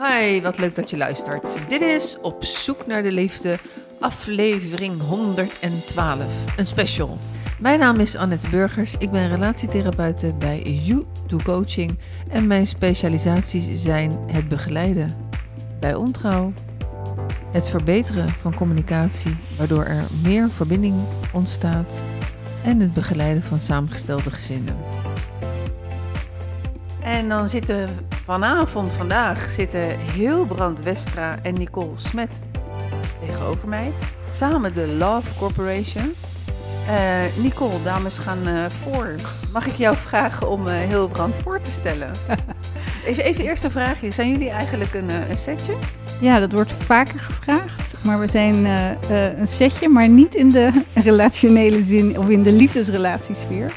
Hi, wat leuk dat je luistert. Dit is Op zoek naar de liefde, aflevering 112, een special. Mijn naam is Annette Burgers, ik ben relatietherapeute bij You Do Coaching en mijn specialisaties zijn het begeleiden bij ontrouw, het verbeteren van communicatie waardoor er meer verbinding ontstaat en het begeleiden van samengestelde gezinnen. En dan zitten vanavond, vandaag, zitten Hilbrand Westra en Nicole Smet tegenover mij. Samen de Love Corporation. Uh, Nicole, dames gaan uh, voor. Mag ik jou vragen om uh, Hilbrand voor te stellen? even, even eerst een vraagje. Zijn jullie eigenlijk een, een setje? Ja, dat wordt vaker gevraagd. Maar we zijn een setje, maar niet in de relationele zin of in de liefdesrelatiesfeer.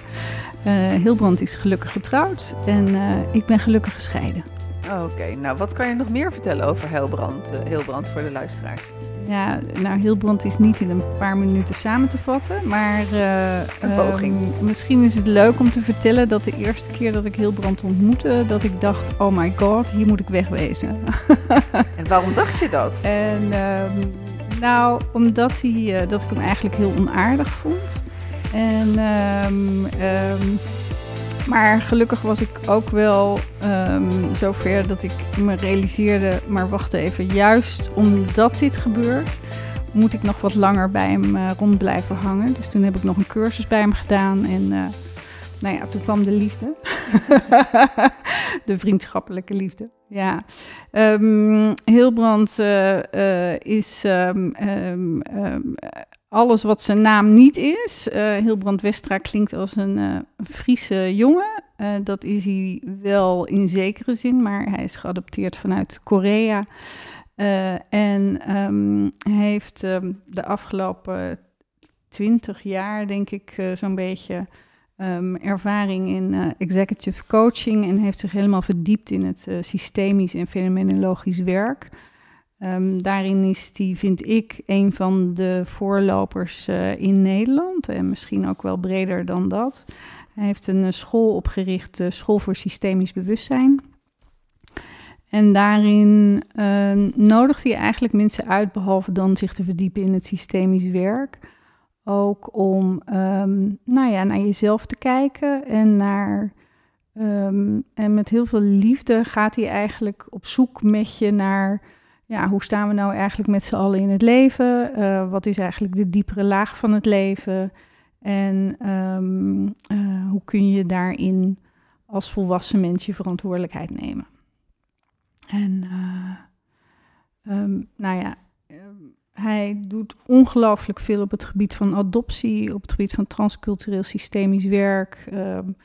Uh, Hilbrand is gelukkig getrouwd en uh, ik ben gelukkig gescheiden. Oké, nou wat kan je nog meer vertellen over Hilbrand, uh, Hilbrand voor de luisteraars? Ja, nou Hilbrand is niet in een paar minuten samen te vatten, maar een poging. Um, misschien is het leuk om te vertellen dat de eerste keer dat ik Hilbrand ontmoette, dat ik dacht, oh my god, hier moet ik wegwezen. en waarom dacht je dat? En um, nou, omdat hij, dat ik hem eigenlijk heel onaardig vond. En, um, um, maar gelukkig was ik ook wel um, zover dat ik me realiseerde, maar wacht even, juist omdat dit gebeurt, moet ik nog wat langer bij hem uh, rond blijven hangen. Dus toen heb ik nog een cursus bij hem gedaan en uh, nou ja, toen kwam de liefde. de vriendschappelijke liefde. Ja, um, Hilbrand uh, is um, alles wat zijn naam niet is. Uh, Hilbrand Westra klinkt als een uh, Friese jongen. Uh, dat is hij wel in zekere zin, maar hij is geadopteerd vanuit Korea. en um, heeft um, de afgelopen twintig jaar, denk ik, zo'n beetje um, ervaring in executive coaching. En heeft zich helemaal verdiept in het systemisch en fenomenologisch werk. Um, daarin is die, vind ik, een van de voorlopers uh, in Nederland en misschien ook wel breder dan dat. Hij heeft een uh, school opgericht, de School voor Systemisch Bewustzijn. En daarin uh, nodigt hij eigenlijk mensen uit, behalve dan zich te verdiepen in het systemisch werk, ook om um, nou ja, naar jezelf te kijken en naar. En met heel veel liefde gaat hij eigenlijk op zoek met je naar ja, hoe staan we nou eigenlijk met z'n allen in het leven? Uh, wat is eigenlijk de diepere laag van het leven? En um, uh, hoe kun je daarin als volwassen mens je verantwoordelijkheid nemen? En uh, um, nou ja, hij doet ongelooflijk veel op het gebied van adoptie, op het gebied van transcultureel systemisch werk. Um,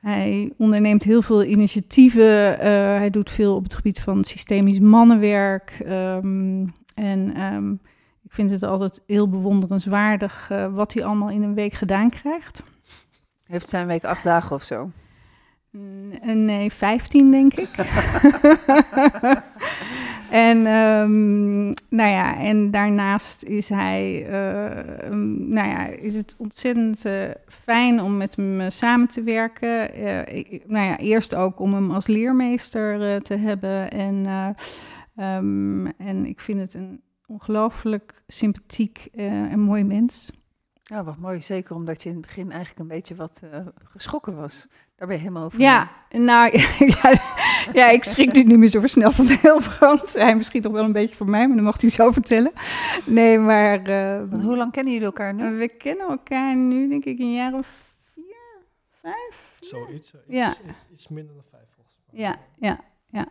hij onderneemt heel veel initiatieven. Uh, hij doet veel op het gebied van systemisch mannenwerk. Um, en um, ik vind het altijd heel bewonderenswaardig uh, wat hij allemaal in een week gedaan krijgt. Heeft zijn week acht dagen of zo? Nee, vijftien denk ik. En, um, nou ja, en daarnaast is hij, um, nou ja, is het ontzettend uh, fijn om met hem uh, samen te werken. Nou ja, eerst ook om hem als leermeester te hebben. En, um, en ik vind het een ongelooflijk sympathiek en mooi mens. Ja, wat mooi. Zeker omdat je in het begin eigenlijk een beetje wat geschrokken was. Daar ben je helemaal over. Ja, nou ja, ja, ik schrik nu niet meer zo snel van de Hilbrand. Hij misschien toch wel een beetje voor mij, maar dan mag hij zo vertellen. Nee, maar... Uh, hoe lang kennen jullie elkaar nu? We kennen elkaar nu, denk ik, een jaar of vier, vijf. Zoiets. Iets, ja. Iets, iets minder dan vijf, volgens mij. Ja, ja, ja.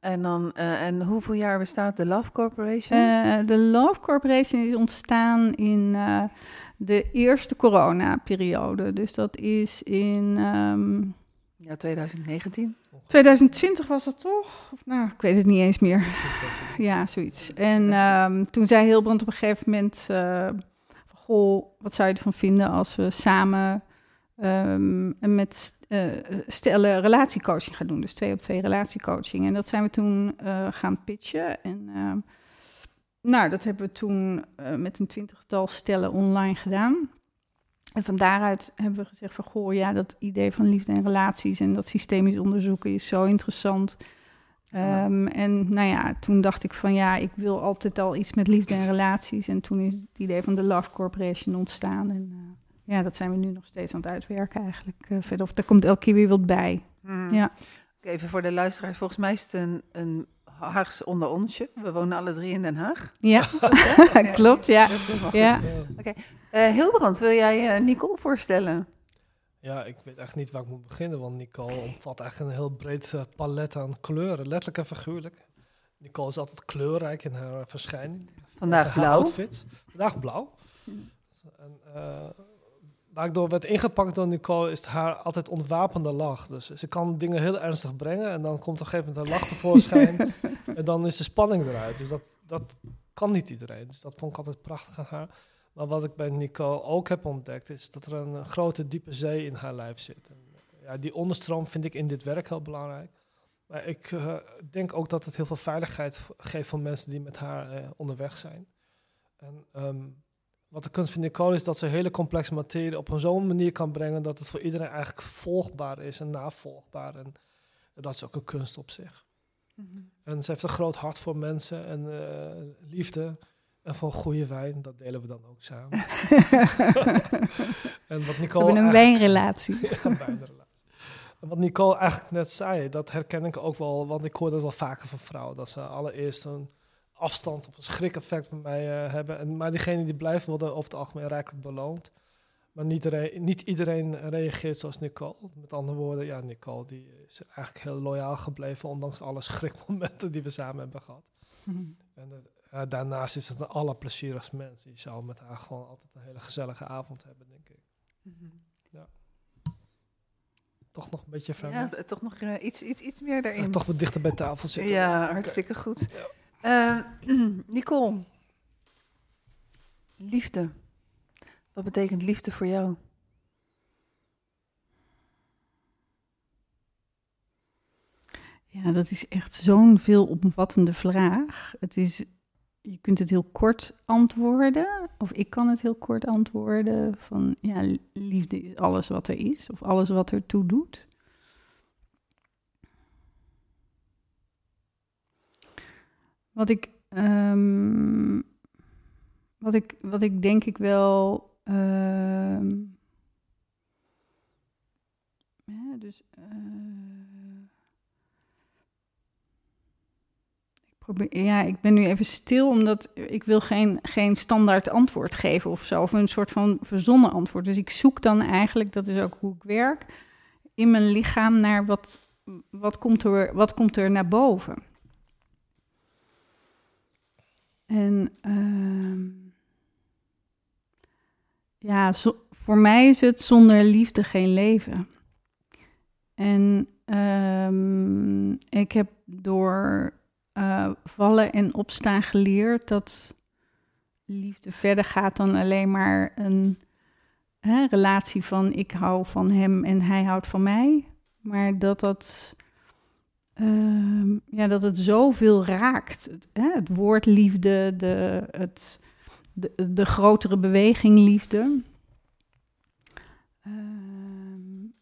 En, dan, uh, en hoeveel jaar bestaat de Love Corporation? Uh, de Love Corporation is ontstaan in uh, de eerste coronaperiode. Dus dat is in... Um, ja, 2019? 2020 was dat toch? Of, nou, ik weet het niet eens meer. Ja, zoiets. En um, toen zei Hilbrand op een gegeven moment... van, goh, wat zou je ervan vinden als we samen... Um, met uh, stellen relatiecoaching gaan doen. Dus twee op twee relatiecoaching. En dat zijn we toen uh, gaan pitchen. En uh, nou, dat hebben we toen met een twintigtal stellen online gedaan. En van daaruit hebben we gezegd van, goh, ja, dat idee van liefde en relaties en dat systemisch onderzoeken is zo interessant. Ehm, en nou ja, toen dacht ik van ja, ik wil altijd al iets met liefde en relaties. En toen is het idee van de Love Corporation ontstaan. En uh, ja, dat zijn we nu nog steeds aan het uitwerken eigenlijk. Uh, verder, of daar komt elke keer weer wat bij. Hmm. Ja. Even voor de luisteraars, volgens mij is het een, een Haags onder onsje. We wonen alle drie in Den Haag. Ja, klopt, ja. ja. Oké. Okay. Uh, Hilbrand, wil jij uh, Nicole voorstellen? Ja, ik weet echt niet waar ik moet beginnen, want Nicole omvat eigenlijk een heel breed uh, palet aan kleuren, letterlijk en figuurlijk. Nicole is altijd kleurrijk in haar verschijning. Vandaag blauw. Outfit. Vandaag blauw. En, waar ik door werd ingepakt door Nicole is haar altijd ontwapende lach. Dus ze kan dingen heel ernstig brengen en dan komt op een gegeven moment een lach tevoorschijn en dan is de spanning eruit. Dus dat, dat kan niet iedereen. Dus dat vond ik altijd prachtig aan haar. Maar wat ik bij Nicole ook heb ontdekt is dat er een grote diepe zee in haar lijf zit. En, ja, die onderstroom vind ik in dit werk heel belangrijk. Maar ik uh, denk ook dat het heel veel veiligheid geeft voor mensen die met haar uh, onderweg zijn. En um, wat de kunst van Nicole is dat ze hele complexe materie op een zo'n manier kan brengen dat het voor iedereen eigenlijk volgbaar is en navolgbaar. En, dat is ook een kunst op zich. Mm -hmm. En ze heeft een groot hart voor mensen en uh, liefde. En voor goede wijn, dat delen we dan ook samen. en wat Nicole we hebben een wijnrelatie. ja, een wijnrelatie. En wat Nicole eigenlijk net zei, dat herken ik ook wel, want ik hoor dat wel vaker van vrouwen. Dat ze allereerst een afstand of een schrik-effect bij mij uh, hebben. En, maar diegenen die blijven worden over het algemeen rijkelijk beloond. Maar niet, niet, iedereen reageert zoals Nicole. Met andere woorden, ja, Nicole die is eigenlijk heel loyaal gebleven, ondanks alle schrikmomenten die we samen hebben gehad. En uh, daarnaast is het een allerplezierigst mens. Die zou met haar gewoon altijd een hele gezellige avond hebben, denk ik. -hmm. Ja. Toch nog een beetje verder. Ja, toch nog uh, iets, iets, iets meer daarin. Ja, toch wat dichter bij tafel zitten. Ja, hartstikke okay. goed. Ja. Uh, Nicole, liefde. Wat betekent liefde voor jou? Ja, dat is echt zo'n veelomvattende vraag. Het is, je kunt het heel kort antwoorden, of ik kan het heel kort antwoorden van ja, liefde is alles wat er is, of alles wat ertoe doet. Wat ik, um, wat ik, wat ik denk ik wel. Ja, dus. Uh, ik probeer, ja, ik ben nu even stil, omdat ik wil geen, geen standaard antwoord geven of zo. Of een soort van verzonnen antwoord. Dus ik zoek dan eigenlijk, dat is ook hoe ik werk, in mijn lichaam naar wat, wat, komt, er, wat komt er naar boven. En uh, ja, voor mij is het zonder liefde geen leven. En um, ik heb door uh, vallen en opstaan geleerd dat liefde verder gaat dan alleen maar een hè, relatie van ik hou van hem en hij houdt van mij. Maar dat dat Uh, ja, dat het zoveel raakt. Het, hè, het woord liefde, de, het, de, de grotere beweging liefde. Uh,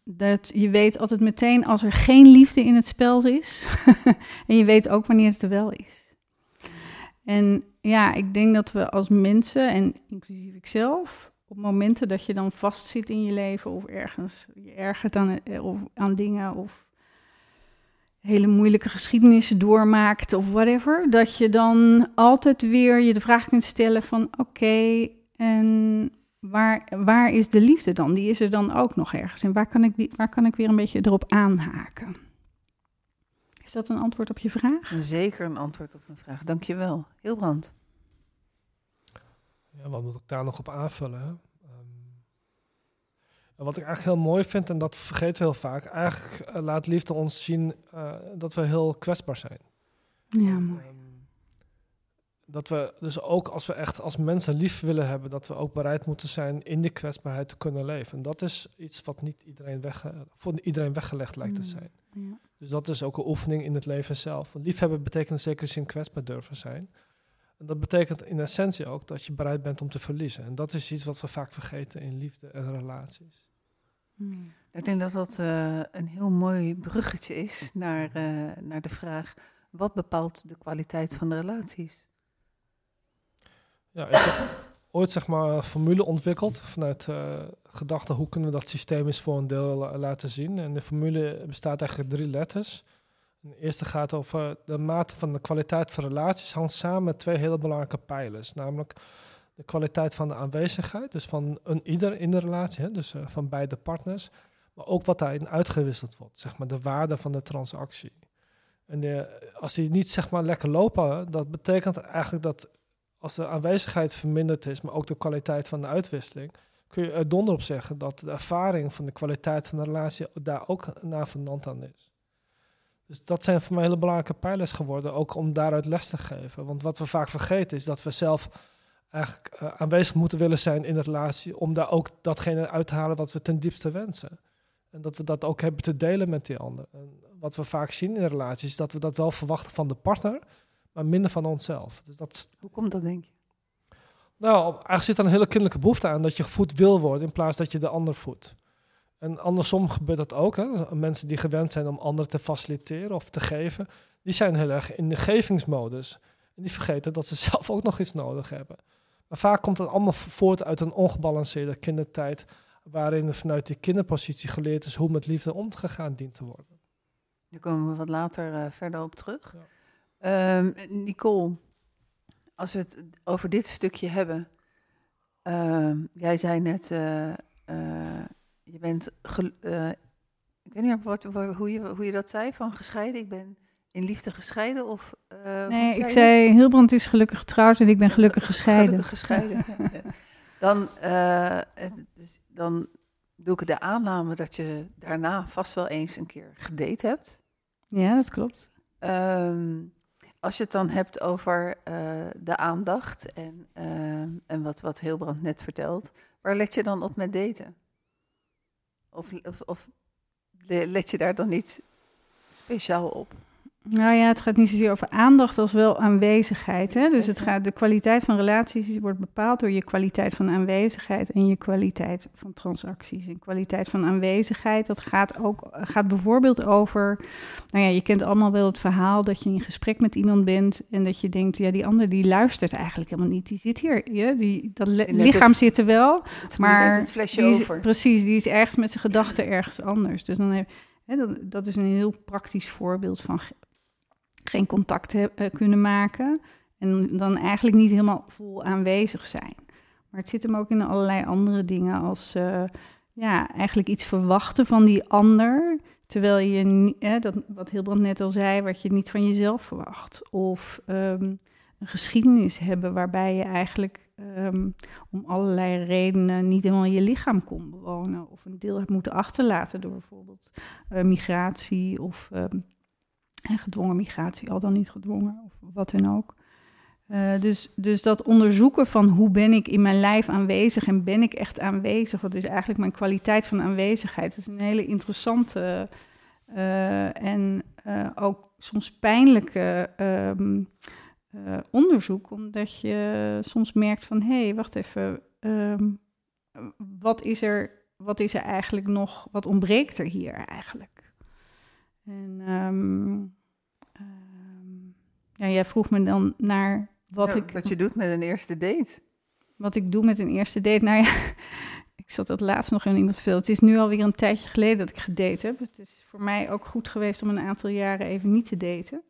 dat je weet altijd meteen als er geen liefde in het spel is. en je weet ook wanneer het er wel is. En ja, ik denk dat we als mensen, en inclusief ikzelf, op momenten dat je dan vastzit in je leven of ergens je ergert aan, of aan dingen of hele moeilijke geschiedenissen doormaakt of whatever, dat je dan altijd weer je de vraag kunt stellen van oké, okay, en waar, waar is de liefde dan? Die is er dan ook nog ergens. En waar kan ik, die, waar kan ik weer een beetje erop aanhaken? Is dat een antwoord op je vraag? Zeker een antwoord op mijn vraag. Dankjewel. Hilbrand. Ja, wat moet ik daar nog op aanvullen? Wat ik eigenlijk heel mooi vind, en dat vergeten we heel vaak, eigenlijk uh, laat liefde ons zien uh, dat we heel kwetsbaar zijn. Ja, mooi. Um, dat we dus ook als we echt als mensen lief willen hebben, dat we ook bereid moeten zijn in die kwetsbaarheid te kunnen leven. En dat is iets wat niet iedereen weg, voor iedereen weggelegd lijkt te zijn. Ja. Dus dat is ook een oefening in het leven zelf. Want liefhebben betekent zeker zin kwetsbaar durven zijn. En dat betekent in essentie ook dat je bereid bent om te verliezen. En dat is iets wat we vaak vergeten in liefde en relaties. Hmm. Ik denk dat dat uh, een heel mooi bruggetje is naar, uh, naar de vraag: Wat bepaalt de kwaliteit van de relaties? Ja, ik heb ooit zeg maar een formule ontwikkeld vanuit uh, gedachte hoe kunnen we dat systeem eens voor een deel laten zien. En de formule bestaat eigenlijk uit drie letters. De eerste gaat over de mate van de kwaliteit van relaties hangt samen met twee hele belangrijke pijlers. Namelijk de kwaliteit van de aanwezigheid, dus van een ieder in de relatie, hè, dus uh, van beide partners. Maar ook wat daarin uitgewisseld wordt, zeg maar de waarde van de transactie. En de, als die niet zeg maar lekker lopen, dat betekent eigenlijk dat als de aanwezigheid verminderd is, maar ook de kwaliteit van de uitwisseling, kun je er donder op zeggen dat de ervaring van de kwaliteit van de relatie daar ook verwant aan is. Dus dat zijn voor mij hele belangrijke pijlers geworden, ook om daaruit les te geven. Want wat we vaak vergeten is dat we zelf eigenlijk uh, aanwezig moeten willen zijn in de relatie, om daar ook datgene uit te halen wat we ten diepste wensen. En dat we dat ook hebben te delen met die ander. En wat we vaak zien in relaties, is dat we dat wel verwachten van de partner, maar minder van onszelf. Dus dat, Hoe komt dat, denk je? Nou, eigenlijk zit er een hele kinderlijke behoefte aan dat je gevoed wil worden in plaats dat je de ander voedt. En andersom gebeurt dat ook. Hè. Mensen die gewend zijn om anderen te faciliteren of te geven, die zijn heel erg in de gevingsmodus. En die vergeten dat ze zelf ook nog iets nodig hebben. Maar vaak komt het allemaal voort uit een ongebalanceerde kindertijd, waarin vanuit die kinderpositie geleerd is hoe met liefde om te gaan dient te worden. Daar komen we wat later uh, verder op terug. Ja. Um, Nicole, als we het over dit stukje hebben. Uh, jij zei net, uh, uh, je bent, ik weet niet wat, hoe, je, hoe je dat zei, van gescheiden. Ik ben in liefde gescheiden of... nee, ik zei, Hilbrand is gelukkig getrouwd en ik ben gelukkig gescheiden. Gelukkig gescheiden. dan, dus dan doe ik de aanname dat je daarna vast wel eens een keer gedate hebt. Ja, dat klopt. Um, als je het dan hebt over uh, de aandacht en, uh, en wat, wat Hilbrand net vertelt, waar let je dan op met daten? Of, of, of let je daar dan niet speciaal op? Nou ja, het gaat niet zozeer over aandacht als wel aanwezigheid. Hè? Dus het gaat, de kwaliteit van relaties wordt bepaald door je kwaliteit van aanwezigheid en je kwaliteit van transacties. En kwaliteit van aanwezigheid, dat gaat ook gaat bijvoorbeeld over. Nou ja, je kent allemaal wel het verhaal dat je in gesprek met iemand bent en dat je denkt, ja, die ander die luistert eigenlijk helemaal niet. Die zit hier, ja, die, dat lichaam het, zit er wel, het, maar het flesje die is, over. precies, die is ergens met zijn gedachten ergens anders. Dus dan heb, hè, dat, dat is een heel praktisch voorbeeld van geen contact he- kunnen maken. En dan eigenlijk niet helemaal vol aanwezig zijn. Maar het zit hem ook in allerlei andere dingen als uh, ja, eigenlijk iets verwachten van die ander. Terwijl je, eh, dat, wat Hilbrand net al zei, wat je niet van jezelf verwacht. Of um, een geschiedenis hebben waarbij je eigenlijk um, om allerlei redenen niet helemaal je lichaam kon bewonen. Of een deel hebt moeten achterlaten door bijvoorbeeld uh, migratie of um, en gedwongen migratie, al dan niet gedwongen, of wat dan ook. Uh, dus, dus dat onderzoeken van hoe ben ik in mijn lijf aanwezig en ben ik echt aanwezig, wat is eigenlijk mijn kwaliteit van aanwezigheid, dat is een hele interessante uh, en uh, ook soms pijnlijke um, onderzoek, omdat je soms merkt van hé, hey, wacht even, um, wat, is er, wat is er eigenlijk nog, wat ontbreekt er hier eigenlijk? En um, um, ja, jij vroeg me dan naar wat ja, ik... Wat je doet met een eerste date. Wat ik doe met een eerste date? Nou ja, ik zat dat laatst nog in iemand veel. Het is nu alweer een tijdje geleden dat ik gedate heb. Het is voor mij ook goed geweest om een aantal jaren even niet te daten.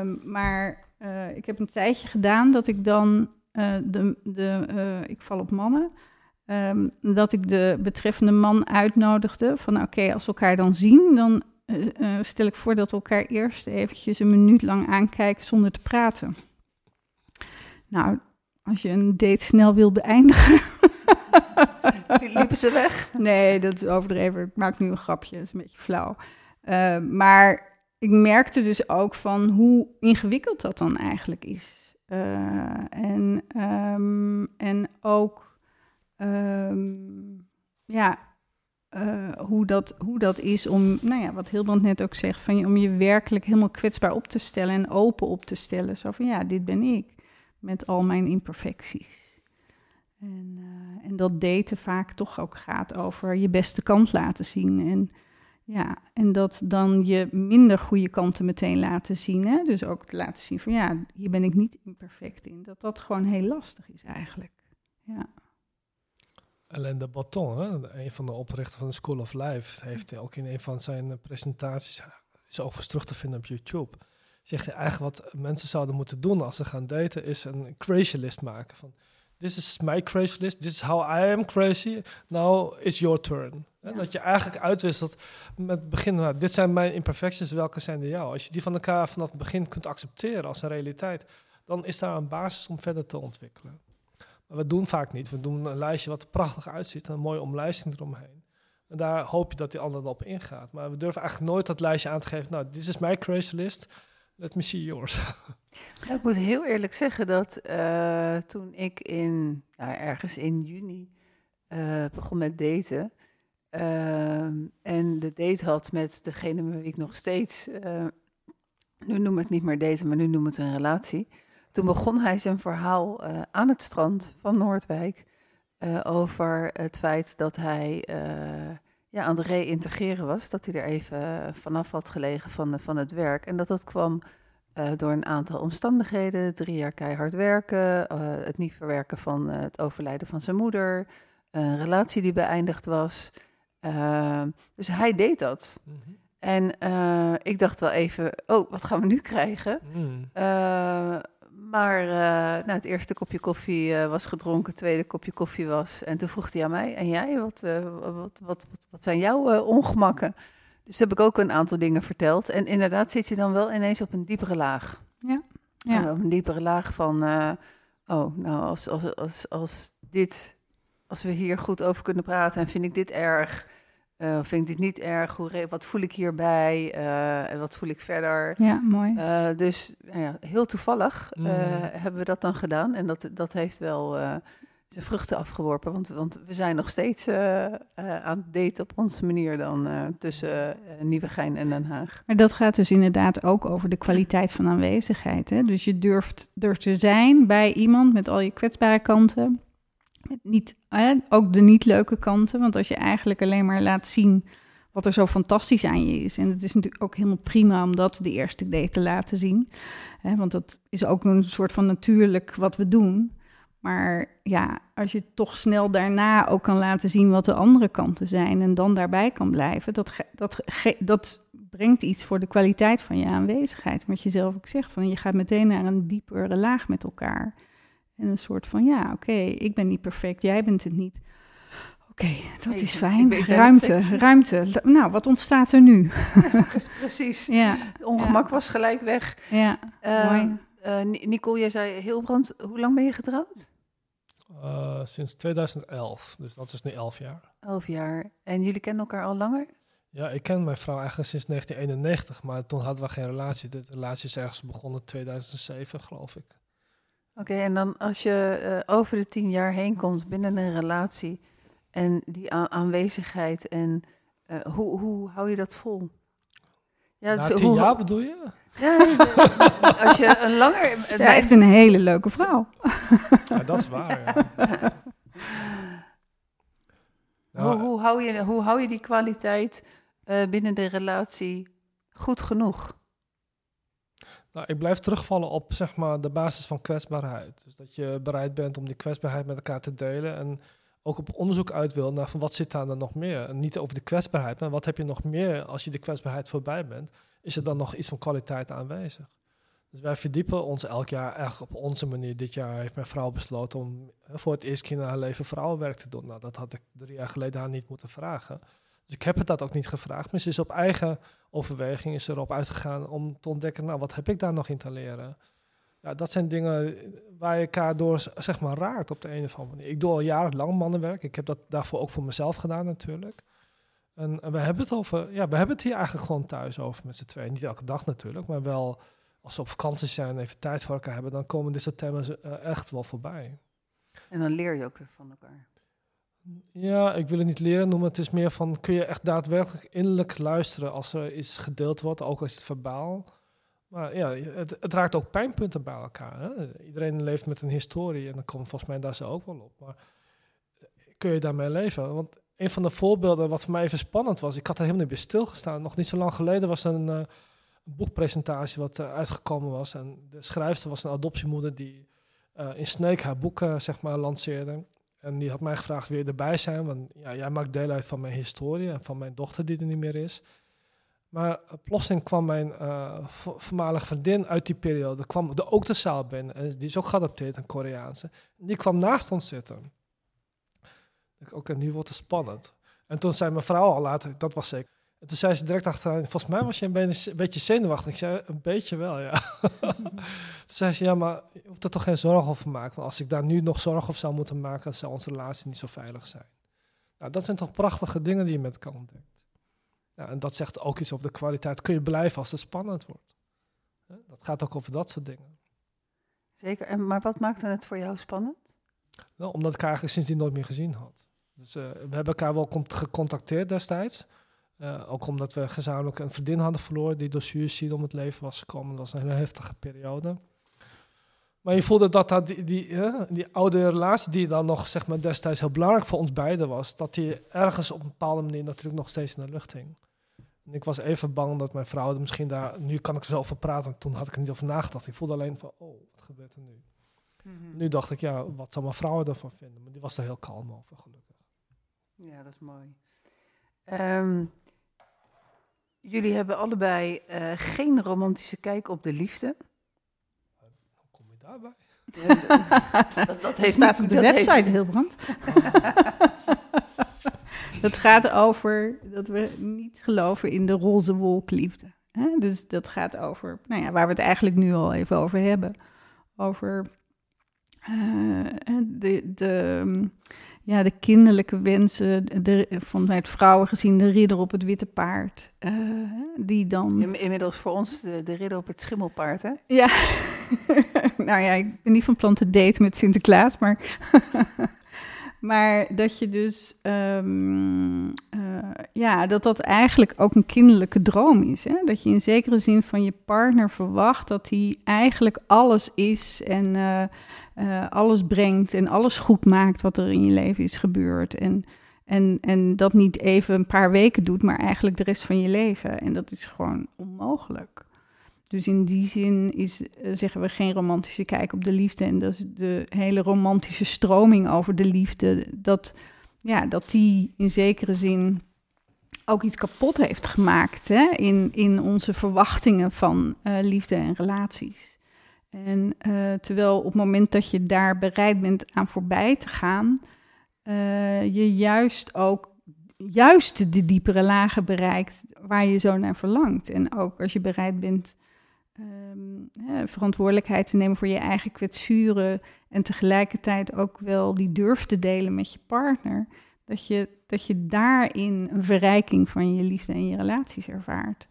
Um, maar uh, ik heb een tijdje gedaan dat ik dan uh, de... de uh, ik val op mannen... Um, dat ik de betreffende man uitnodigde van oké, okay, als we elkaar dan zien, dan uh, uh, stel ik voor dat we elkaar eerst eventjes een minuut lang aankijken zonder te praten. Nou, als je een date snel wil beëindigen. Liepen ze weg? Nee, dat is overdreven. Ik maak nu een grapje, dat is een beetje flauw. Uh, maar ik merkte dus ook van hoe ingewikkeld dat dan eigenlijk is. en, um, en ook, um, ja, uh, hoe, dat, hoe dat is om, nou ja, wat Hilbrand net ook zegt, van je, om je werkelijk helemaal kwetsbaar op te stellen en open op te stellen. Zo van ja, dit ben ik, met al mijn imperfecties. En, uh, en dat daten vaak toch ook gaat over je beste kant laten zien. En Ja, en dat dan je minder goede kanten meteen laten zien. Hè? Dus ook te laten zien van ja, hier ben ik niet imperfect in. Dat dat gewoon heel lastig is eigenlijk. Ja. Alain de Botton, hè, een van de oprichters van de School of Life, heeft ook in een van zijn eh, presentaties, is overigens terug te vinden op YouTube, zegt hij eigenlijk wat mensen zouden moeten doen als ze gaan daten, is een crazy list maken. Van, this is my crazy list, this is how I am crazy, now it's your turn. Ja. Dat je eigenlijk uitwisselt met begin, nou, dit zijn mijn imperfecties, welke zijn de jou? Als je die van elkaar vanaf het begin kunt accepteren als een realiteit, dan is daar een basis om verder te ontwikkelen. We doen vaak niet. We doen een lijstje wat er prachtig uitziet, een mooie omlijsting eromheen. En daar hoop je dat die ander op ingaat. Maar we durven eigenlijk nooit dat lijstje aan te geven. Nou, dit is mijn crazy list. Let me see yours. Ja, ik moet heel eerlijk zeggen dat uh, toen ik in, nou, ergens in juni uh, begon met daten. Uh, en de date had met degene met wie ik nog steeds, nu noem het niet meer daten, maar nu noem het een relatie. Toen begon hij zijn verhaal aan het strand van Noordwijk over het feit dat hij ja, aan het reïntegreren was. Dat hij er even vanaf had gelegen van, van het werk. En dat dat kwam door een aantal omstandigheden. Drie jaar keihard werken, het niet verwerken van het overlijden van zijn moeder, een relatie die beëindigd was. dus hij deed dat. Mm -hmm. En ik dacht wel even, oh, wat gaan we nu krijgen? Mm. Maar nou, het eerste kopje koffie was gedronken, het tweede kopje koffie was. En toen vroeg hij aan mij, en jij, wat, wat, wat, wat, wat zijn jouw ongemakken? Dus heb ik ook een aantal dingen verteld. En inderdaad zit je dan wel ineens op een diepere laag. Ja. ja. Op een diepere laag van, oh, nou, als, als, als, als dit, als we hier goed over kunnen praten en vind ik dit erg, uh, vind ik dit niet erg, hoe, wat voel ik hierbij uh, en wat voel ik verder. Ja, mooi. dus nou ja, heel toevallig mm. hebben we dat dan gedaan en dat, dat heeft wel zijn vruchten afgeworpen. Want, want we zijn nog steeds uh, uh, aan het daten op onze manier dan uh, tussen Nieuwegein en Den Haag. Maar dat gaat dus inderdaad ook over de kwaliteit van aanwezigheid. Hè? Dus je durft er te zijn bij iemand met al je kwetsbare kanten. Niet, ook de niet leuke kanten. Want als je eigenlijk alleen maar laat zien wat er zo fantastisch aan je is. En het is natuurlijk ook helemaal prima om dat de eerste date te laten zien. Hè? Want dat is ook een soort van natuurlijk wat we doen. Maar ja, als je toch snel daarna ook kan laten zien wat de andere kanten zijn en dan daarbij kan blijven, dat, dat, dat brengt iets voor de kwaliteit van je aanwezigheid. Wat je zelf ook zegt, van je gaat meteen naar een diepere laag met elkaar. En een soort van, ja, oké, ik ben niet perfect, jij bent het niet. Oké, okay, dat is fijn. Ruimte, ruimte. Nou, wat ontstaat er nu? Precies. Ja. Ongemak ja. was gelijk weg. Ja, uh, mooi. Uh, Nicole, jij zei heel brand. Hoe lang ben je getrouwd? Uh, sinds 2011, dus dat is nu 11 jaar. 11 jaar. En jullie kennen elkaar al langer? Ja, ik ken mijn vrouw eigenlijk sinds 1991, maar toen hadden we geen relatie. De relatie is ergens begonnen in 2007, geloof ik. Oké, okay, en dan als je uh, over de 10 jaar heen komt binnen een relatie en die aanwezigheid en uh, hoe, hoe hou je dat vol? Ja, Na dus, tien hoe, jaar bedoel je? Ja, als je een langer... Zij heeft een hele leuke vrouw. Ja, dat is waar, ja. Nou, hoe, hoe, hou je, hoe hou je die kwaliteit uh, binnen de relatie goed genoeg? Nou, ik blijf terugvallen op zeg maar, de basis van kwetsbaarheid. Dus dat je bereid bent om die kwetsbaarheid met elkaar te delen. En ook op onderzoek uit wil naar van wat zit daar dan nog meer. En niet over de kwetsbaarheid, maar wat heb je nog meer als je de kwetsbaarheid voorbij bent is er dan nog iets van kwaliteit aanwezig. Dus wij verdiepen ons elk jaar echt op onze manier. Dit jaar heeft mijn vrouw besloten om eh, voor het eerst keer in haar leven vrouwenwerk te doen. Nou, dat had ik drie jaar geleden haar niet moeten vragen. Dus ik heb het dat ook niet gevraagd. Maar ze is op eigen overweging is erop uitgegaan om te ontdekken, nou, wat heb ik daar nog in te leren? Ja, dat zijn dingen waar je elkaar door, zeg maar, raakt op de een of andere manier. Ik doe al jarenlang mannenwerk. Ik heb dat daarvoor ook voor mezelf gedaan natuurlijk. En, we hebben het over, ja, we hebben het hier eigenlijk gewoon thuis over met z'n tweeën. Niet elke dag natuurlijk, maar wel als we op vakantie zijn en even tijd voor elkaar hebben, dan komen dit soort thema's uh, echt wel voorbij. En dan leer je ook weer van elkaar. Ja, ik wil het niet leren noemen. Het is meer van, kun je echt daadwerkelijk innerlijk luisteren als er iets gedeeld wordt, ook als het verbaal. Maar ja, het, raakt ook pijnpunten bij elkaar. Hè? Iedereen leeft met een historie en dan komt volgens mij daar ze ook wel op. Maar kun je daarmee leven? Want een van de voorbeelden wat voor mij even spannend was, ik had er helemaal niet bij stilgestaan. Nog niet zo lang geleden was er een, een boekpresentatie wat uh, uitgekomen was. En de schrijfster was een adoptiemoeder die uh, in Sneek haar boeken zeg maar, lanceerde. En die had mij gevraagd, je erbij zijn? Want ja, jij maakt deel uit van mijn historie en van mijn dochter die er niet meer is. Maar plotseling kwam mijn voormalige vriendin uit die periode, kwam de, ook de zaal binnen. En die is ook geadopteerd, een Koreaanse. Die kwam naast ons zitten. Oké, okay, nu wordt het spannend. En toen zei mijn vrouw al later, dat was zeker. En toen zei ze direct achteraan, volgens mij was je een beetje, zenuwachtig. Ik zei, een beetje wel, ja. toen zei ze, ja, maar je hoeft er toch geen zorgen over maken. Want als ik daar nu nog zorgen over zou moeten maken, dan zou onze relatie niet zo veilig zijn. Nou, dat zijn toch prachtige dingen die je met elkaar ontdekt. Ja, en dat zegt ook iets over de kwaliteit. Kun je blijven als het spannend wordt? Dat gaat ook over dat soort dingen. Zeker, en, maar wat maakte het voor jou spannend? Nou, omdat ik haar eigenlijk sindsdien nooit meer gezien had. Dus uh, we hebben elkaar wel gecontacteerd destijds. Uh, ook omdat we gezamenlijk een vriendin hadden verloren die door suicide om het leven was gekomen. Dat was een hele heftige periode. Maar je voelde dat, dat die, die, uh, die oude relatie die dan nog zeg maar, destijds heel belangrijk voor ons beiden was, dat die ergens op een bepaalde manier natuurlijk nog steeds in de lucht hing. En ik was even bang dat mijn vrouw misschien daar, nu kan ik er zo over praten, toen had ik er niet over nagedacht. Ik voelde alleen van, oh, wat gebeurt er nu? Mm -hmm. Nu dacht ik, ja, wat zal mijn vrouw ervan vinden? Maar die was er heel kalm over, gelukkig. Ja, dat is mooi. Um, jullie hebben allebei uh, geen romantische kijk op de liefde. Hoe kom je daarbij? Dat, dat, heeft staat op de website, heeft... Hilbrand. dat gaat over dat we niet geloven in de roze wolkliefde. Hè? Dus dat gaat over, nou ja, waar we het eigenlijk nu al even over hebben. Over uh, de, de, ja, de kinderlijke wensen, de, vanuit vrouwen gezien de ridder op het witte paard. Uh, die dan... Inmiddels voor ons de, de ridder op het schimmelpaard, hè? Ja, nou ja, ik ben niet van plan te daten met Sinterklaas, maar... maar dat je dus, um, uh, ja, dat dat eigenlijk ook een kinderlijke droom is. Hè? Dat je in zekere zin van je partner verwacht dat hij eigenlijk alles is en... Uh, uh, alles brengt en alles goed maakt wat er in je leven is gebeurd. En, en, en dat niet even een paar weken doet, maar eigenlijk de rest van je leven. En dat is gewoon onmogelijk. Dus in die zin is, zeggen we geen romantische kijk op de liefde. En dat is de hele romantische stroming over de liefde. Dat, ja, dat die in zekere zin ook iets kapot heeft gemaakt hè, in, in onze verwachtingen van uh, liefde en relaties. En uh, terwijl op het moment dat je daar bereid bent aan voorbij te gaan, je juist ook juist de diepere lagen bereikt waar je zo naar verlangt. En ook als je bereid bent um, hè, verantwoordelijkheid te nemen voor je eigen kwetsuren en tegelijkertijd ook wel die durft te delen met je partner, dat je, dat je daarin een verrijking van je liefde en je relaties ervaart.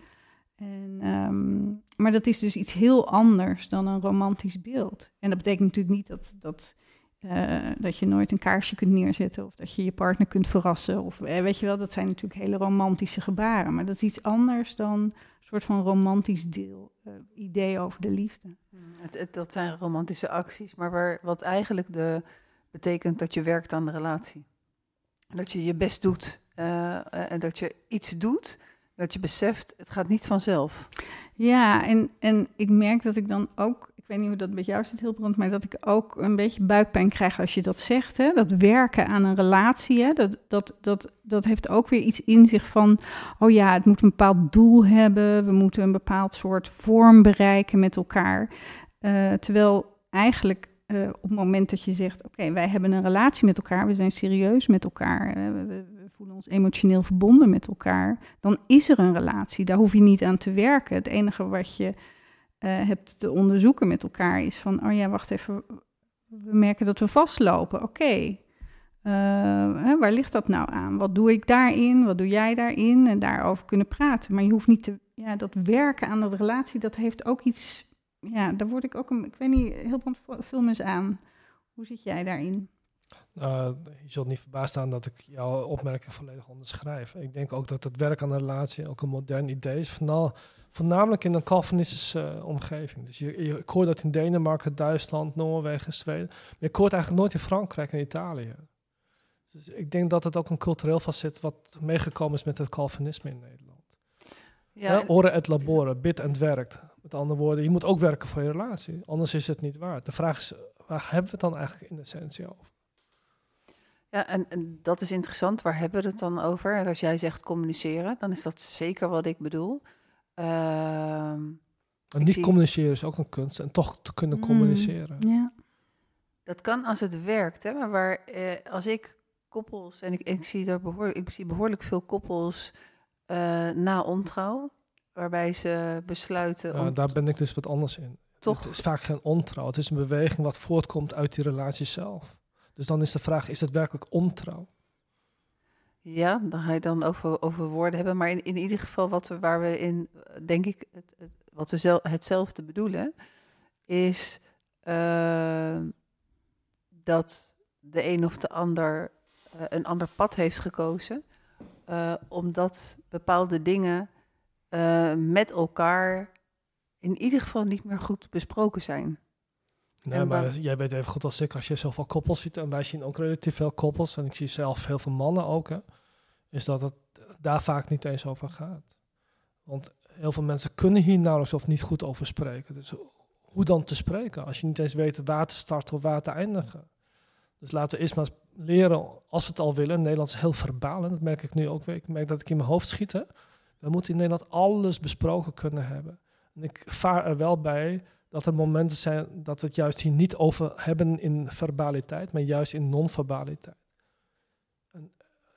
En, um, maar dat is dus iets heel anders dan een romantisch beeld. En dat betekent natuurlijk niet dat, dat, uh, dat je nooit een kaarsje kunt neerzetten of dat je je partner kunt verrassen. Of eh, weet je wel, dat zijn natuurlijk hele romantische gebaren. Maar dat is iets anders dan een soort van romantisch deel, uh, idee over de liefde. Hmm, het, het, dat zijn romantische acties, maar waar, wat eigenlijk de, betekent dat je werkt aan de relatie. Dat je je best doet en dat je iets doet dat je beseft, het gaat niet vanzelf. Ja, en, en ik merk dat ik dan ook, ik weet niet hoe dat met jou zit, heel brand, maar dat ik ook een beetje buikpijn krijg als je dat zegt. Hè? Dat werken aan een relatie, hè? Dat, dat, dat, dat heeft ook weer iets in zich van, oh ja, het moet een bepaald doel hebben, we moeten een bepaald soort vorm bereiken met elkaar. Uh, terwijl eigenlijk uh, op het moment dat je zegt: Oké, wij hebben een relatie met elkaar, we zijn serieus met elkaar, we, voelen ons emotioneel verbonden met elkaar, dan is er een relatie. Daar hoef je niet aan te werken. Het enige wat je hebt te onderzoeken met elkaar is van: Oh ja, wacht even, we merken dat we vastlopen. Oké. Okay. waar ligt dat nou aan? Wat doe ik daarin? Wat doe jij daarin? En daarover kunnen praten. Maar je hoeft niet te. Ja, dat werken aan de relatie, dat heeft ook iets ja, daar word ik ook een, ik weet niet, heel veel mensen aan. Hoe zit jij daarin? Uh, je zult niet verbaasd staan dat ik jouw opmerking volledig onderschrijf. Ik denk ook dat het werk aan de relatie ook een modern idee is, vooral, voornamelijk in een Calvinistische uh, omgeving. Dus je, je, ik hoor dat in Denemarken, Duitsland, Noorwegen, Zweden, maar ik hoor het eigenlijk nooit in Frankrijk en Italië. Dus ik denk dat het ook een cultureel facet wat meegekomen is met het Calvinisme in Nederland. Ja, Ja, en- ore et labore, bid en werkt. Met andere woorden, je moet ook werken voor je relatie. Anders is het niet waard. De vraag is, waar hebben we het dan eigenlijk in essentie over? Ja, en, en dat is interessant. Waar hebben we het dan over? En als jij zegt communiceren, dan is dat zeker wat ik bedoel. Ehm, En Ik niet zie- communiceren is ook een kunst. En toch te kunnen Mm. communiceren. Ja. dat kan als het werkt, hè? Maar waar, eh, als ik koppels, en ik, ik, zie daar behoorlijk, ik zie behoorlijk veel koppels eh, na ontrouw, waarbij ze besluiten om daar ben ik dus wat anders in. toch... Het is vaak geen ontrouw. Het is een beweging wat voortkomt uit die relatie zelf. Dus dan is de vraag, is het werkelijk ontrouw? Ja, dan ga je dan over, over woorden hebben. Maar in, in ieder geval wat we, waar we in, denk ik, het, het- wat we zel, hetzelfde bedoelen, is eh, dat de een of de ander eh, een ander pad heeft gekozen. eh, omdat bepaalde dingen eh, met elkaar in ieder geval niet meer goed besproken zijn. Nee, maar jij weet even goed als ik, als je zoveel koppels ziet, en wij zien ook relatief veel koppels, en ik zie zelf heel veel mannen ook, hè, is dat het daar vaak niet eens over gaat. Want heel veel mensen kunnen hier nauwelijks of niet goed over spreken. Dus hoe dan te spreken als je niet eens weet waar te starten of waar te eindigen? Dus laten we eerst maar leren, als we het al willen. Nederlands is heel verbaal, en dat merk ik nu ook weer. Ik merk dat ik in mijn hoofd schiet. Hè. We moeten in Nederland alles besproken kunnen hebben. En ik vaar er wel bij dat er momenten zijn dat we het juist hier niet over hebben in verbaliteit, maar juist in non-verbaliteit.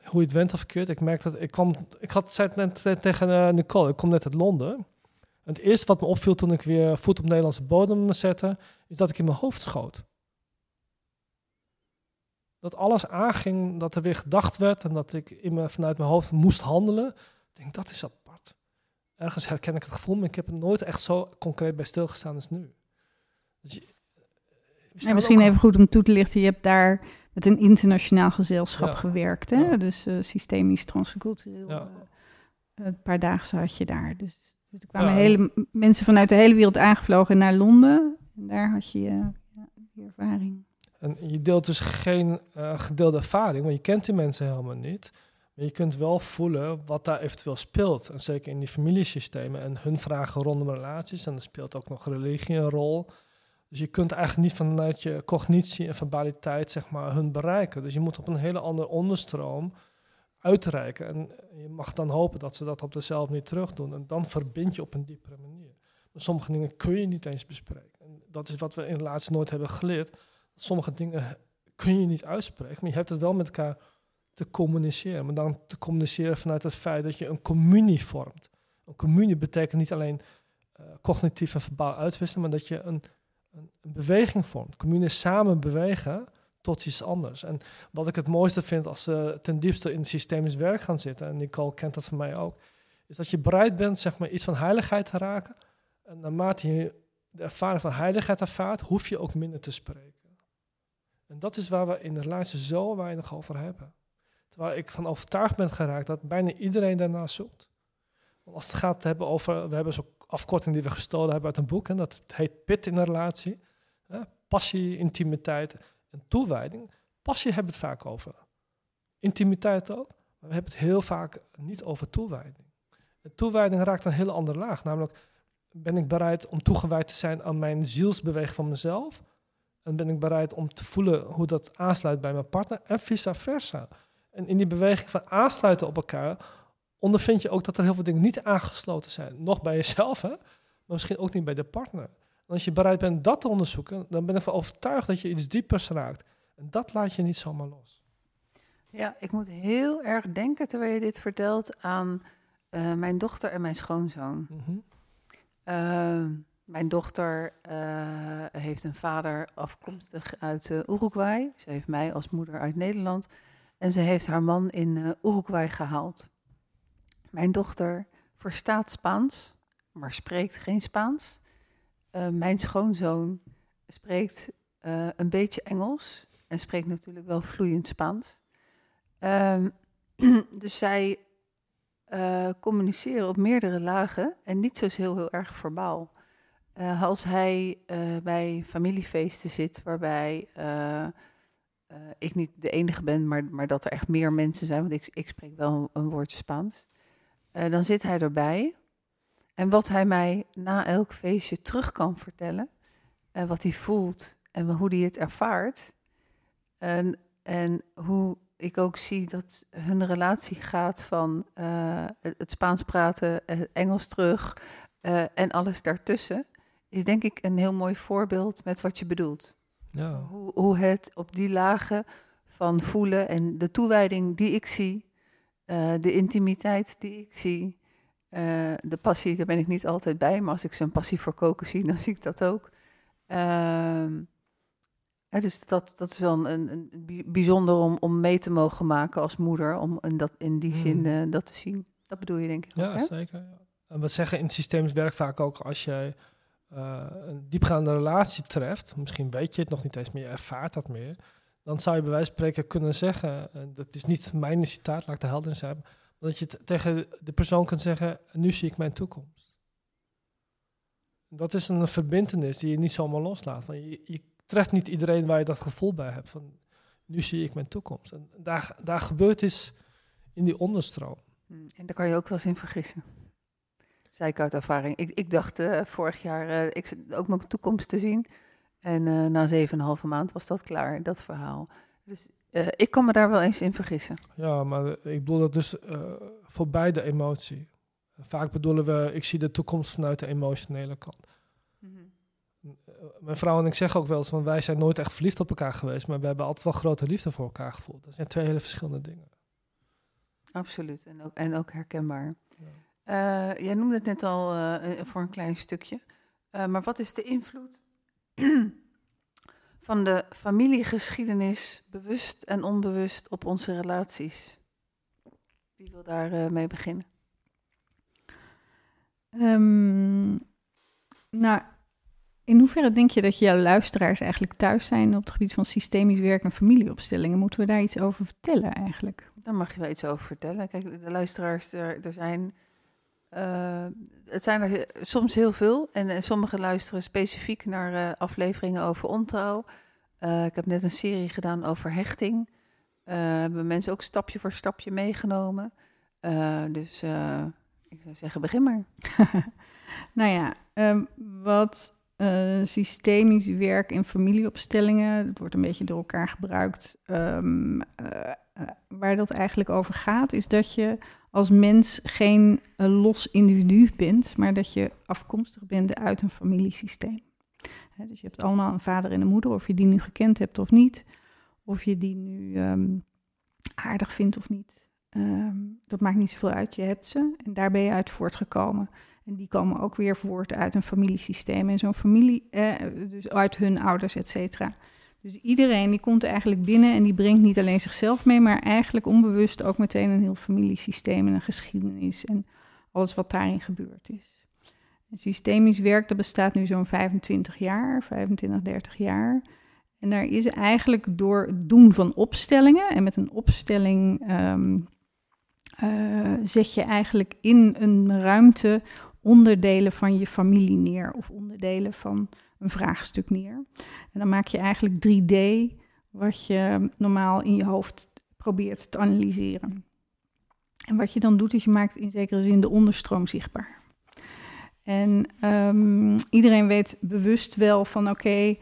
Hoe je het went of verkeerd, ik merk dat ik kwam, ik had zei het net te- tegen eh, Nicole, ik kom net uit Londen. En het eerste wat me opviel toen ik weer voet op Nederlandse bodem zette, is dat ik in mijn hoofd schoot. Dat alles aanging, dat er weer gedacht werd en dat ik in me, vanuit mijn hoofd moest handelen. Ik denk, dat is apart. Ergens herken ik het gevoel, maar ik heb er nooit echt zo concreet bij stilgestaan als nu. Dus je- En misschien even goed om toe te lichten, je hebt daar met een internationaal gezelschap Ja. gewerkt. Hè? Ja. Dus eh, systemisch, transcultureel. Ja. eh, een paar dagen zat je daar. Dus, dus er kwamen hele, mensen vanuit de hele wereld aangevlogen naar Londen. En daar had je eh, die ervaring. En je deelt dus geen gedeelde ervaring, want je kent die mensen helemaal niet. Maar je kunt wel voelen wat daar eventueel speelt. En zeker in die familiesystemen en hun vragen rondom relaties. En er speelt ook nog religie een rol. Dus je kunt eigenlijk niet vanuit je cognitie en verbaliteit zeg maar, hun bereiken. Dus je moet op een hele andere onderstroom uitreiken. En je mag dan hopen dat ze dat op dezelfde manier terug doen. En dan verbind je op een diepere manier. Maar sommige dingen kun je niet eens bespreken. En dat is wat we in relaties nooit hebben geleerd sommige dingen kun je niet uitspreken, maar je hebt het wel met elkaar te communiceren. Maar dan te communiceren vanuit het feit dat je een communie vormt. Een communie betekent niet alleen eh, cognitief en verbaal uitwisselen, maar dat je een, een, beweging vormt. Communie samen bewegen tot iets anders. En wat ik het mooiste vind als we ten diepste in systemisch werk gaan zitten, en Nicole kent dat van mij ook, is dat je bereid bent zeg maar, iets van heiligheid te raken. En naarmate je de ervaring van heiligheid ervaart, hoef je ook minder te spreken. En dat is waar we in de relatie zo weinig over hebben. Terwijl ik van overtuigd ben geraakt dat bijna iedereen daarna zoekt. Als het gaat hebben over, we hebben zo'n afkorting die we gestolen hebben uit een boek, en dat heet PIT in een relatie. Hè, passie, intimiteit en toewijding. Passie hebben we het vaak over. Intimiteit ook, maar we hebben het heel vaak niet over toewijding. En toewijding raakt een hele andere laag, namelijk ben ik bereid om toegewijd te zijn aan mijn zielsbeweging van mezelf? En ben ik bereid om te voelen hoe dat aansluit bij mijn partner en vice versa. En in die beweging van aansluiten op elkaar ondervind je ook dat er heel veel dingen niet aangesloten zijn. Nog bij jezelf, hè? maar misschien ook niet bij de partner. En als je bereid bent dat te onderzoeken, dan ben ik van overtuigd dat je iets diepers raakt. En dat laat je niet zomaar los. Ja, ik moet heel erg denken terwijl je dit vertelt aan eh, mijn dochter en mijn schoonzoon. Mhm. Uh, mijn dochter uh, heeft een vader afkomstig uit uh, Uruguay. Ze heeft mij als moeder uit Nederland. En ze heeft haar man in uh, Uruguay gehaald. Mijn dochter verstaat Spaans, maar spreekt geen Spaans. Uh, mijn schoonzoon spreekt uh, een beetje Engels en spreekt natuurlijk wel vloeiend Spaans. Um, dus zij uh, communiceren op meerdere lagen en niet zo heel, heel erg verbaal. Als hij bij familiefeesten zit waarbij uh, ik niet de enige ben, maar, maar dat er echt meer mensen zijn, want ik, ik spreek wel een, woordje Spaans. Eh, dan zit hij erbij. En wat hij mij na elk feestje terug kan vertellen, en wat hij voelt en hoe hij het ervaart. En, en hoe ik ook zie dat hun relatie gaat van het, Spaans praten, het Engels terug en alles daartussen, is denk ik een heel mooi voorbeeld met wat je bedoelt. Ja. Hoe, hoe het op die lagen van voelen en de toewijding die ik zie, eh, de intimiteit die ik zie, eh, de passie, daar ben ik niet altijd bij, maar als ik zijn passie voor koken zie, dan zie ik dat ook. Ehm, dus dat, dat is wel een, een bij- bijzonder om, om mee te mogen maken als moeder, om in, dat, in die zin Hmm. eh, dat te zien. Dat bedoel je denk ik Ja, zeker. En we zeggen in het systemisch werk vaak ook als jij eh, een diepgaande relatie treft, misschien weet je het nog niet eens, maar je ervaart dat meer, dan zou je bij wijze van spreken kunnen zeggen, en dat is niet mijn citaat, laat ik de helder zijn, maar dat je tegen de persoon kunt zeggen, nu zie ik mijn toekomst. Dat is een verbindenis die je niet zomaar loslaat. Want je, treft niet iedereen waar je dat gevoel bij hebt van, nu zie ik mijn toekomst. En daar, daar gebeurt iets in die onderstroom. Hmm, En daar kan je ook wel eens in vergissen. Zei ik uit ervaring. Ik, ik dacht eh, vorig jaar eh, ik ook mijn toekomst te zien. En eh, na zeven en een halve maand was dat klaar, dat verhaal. Dus ik kan me daar wel eens in vergissen. Ja, maar ik bedoel dat dus voorbij de emotie. Vaak bedoelen we, ik zie de toekomst vanuit de emotionele kant. Eh, Mijn vrouw en ik zeggen ook wel eens van wij zijn nooit echt verliefd op elkaar geweest, maar we hebben altijd wel grote liefde voor elkaar gevoeld. Dat zijn twee hele verschillende dingen. Absoluut. En ook, en ook herkenbaar. Eh, jij noemde het net al eh, eh, voor een klein stukje. Maar wat is de invloed van de familiegeschiedenis, bewust en onbewust, op onze relaties? Wie wil daar mee beginnen? Ehm, nou, in hoeverre denk je dat jouw luisteraars eigenlijk thuis zijn op het gebied van systemisch werk en familieopstellingen? Moeten we daar iets over vertellen eigenlijk? Daar mag je wel iets over vertellen. Kijk, de luisteraars, er, er zijn. Eh, het zijn er soms heel veel. En eh, sommigen luisteren specifiek naar eh, afleveringen over ontrouw. Eh, ik heb net een serie gedaan over hechting. Hebben mensen ook stapje voor stapje meegenomen. Dus ik zou zeggen, begin maar. Nou ja, ehm, wat systemisch werk in familieopstellingen, dat wordt een beetje door elkaar gebruikt. ehm, eh, eh, waar dat eigenlijk over gaat, is dat je als mens geen eh, los individu bent, maar dat je afkomstig bent uit een familiesysteem. Dus je hebt allemaal een vader en een moeder, of je die nu gekend hebt of niet, of je die nu ehm, aardig vindt of niet. Ehm, dat maakt niet zoveel uit, je hebt ze en daar ben je uit voortgekomen. En die komen ook weer voort uit een familiesysteem. En zo'n familie, eh, dus uit hun ouders, et cetera. Dus iedereen die komt eigenlijk binnen en die brengt niet alleen zichzelf mee, maar eigenlijk onbewust ook meteen een heel familiesysteem en een geschiedenis en alles wat daarin gebeurd is. Systemisch werk, dat bestaat nu zo'n 25 jaar, 25, 30 jaar. En daar is eigenlijk door het doen van opstellingen, en met een opstelling ehm, eh, zet je eigenlijk in een ruimte onderdelen van je familie neer of onderdelen van een vraagstuk neer. En dan maak je eigenlijk 3D wat je normaal in je hoofd probeert te analyseren. En wat je dan doet is je maakt in zekere zin de onderstroom zichtbaar. En ehm, iedereen weet bewust wel van oké,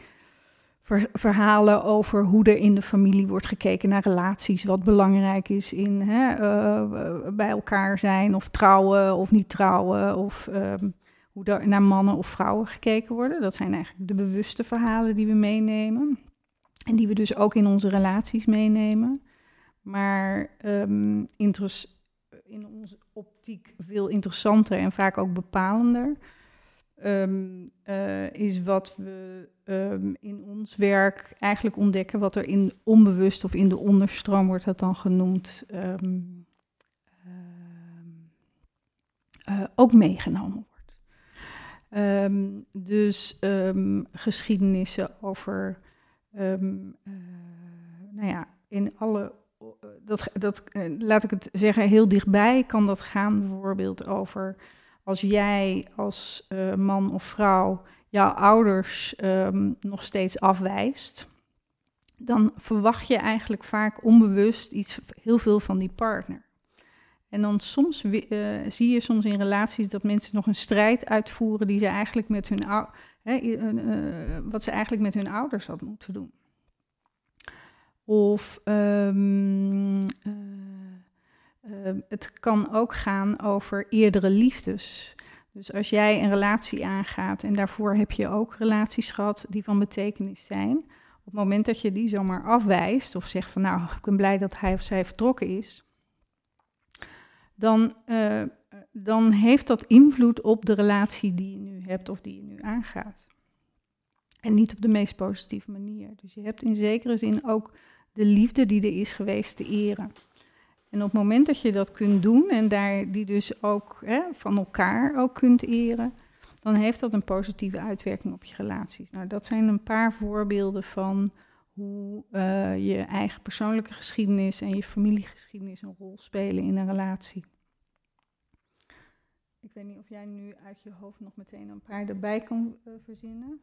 ver- verhalen over hoe er in de familie wordt gekeken naar relaties, wat belangrijk is in hè, eh, bij elkaar zijn of trouwen of niet trouwen of ehm, hoe er naar mannen of vrouwen gekeken worden. Dat zijn eigenlijk de bewuste verhalen die we meenemen en die we dus ook in onze relaties meenemen. Maar interes- in onze optiek veel interessanter en vaak ook bepalender ehm, eh, is wat we ehm, in ons werk eigenlijk ontdekken, wat er in onbewust of in de onderstroom wordt dat dan genoemd, eh, ook meegenomen Ehm, dus ehm, geschiedenissen over, ehm, eh, nou ja, in alle, dat, dat, eh, laat ik het zeggen, heel dichtbij kan dat gaan bijvoorbeeld over als jij als eh, man of vrouw jouw ouders nog steeds afwijst, dan verwacht je eigenlijk vaak onbewust iets heel veel van die partner. En dan soms uh, zie je soms in relaties dat mensen nog een strijd uitvoeren die ze eigenlijk met hun uh, wat ze eigenlijk met hun ouders hadden moeten doen. Of um, uh, het kan ook gaan over eerdere liefdes. Dus als jij een relatie aangaat en daarvoor heb je ook relaties gehad die van betekenis zijn. Op het moment dat je die zomaar afwijst of zegt van nou, ik ben blij dat hij of zij vertrokken is, dan, uh, dan heeft dat invloed op de relatie die je nu hebt of die je nu aangaat. En niet op de meest positieve manier. Dus je hebt in zekere zin ook de liefde die er is geweest te eren. En op het moment dat je dat kunt doen en daar die dus ook hè, van elkaar ook kunt eren, dan heeft dat een positieve uitwerking op je relaties. Nou, dat zijn een paar voorbeelden van hoe uh, je eigen persoonlijke geschiedenis en je familiegeschiedenis een rol spelen in een relatie. Ik weet niet of jij nu uit je hoofd nog meteen een paar erbij kan uh, verzinnen.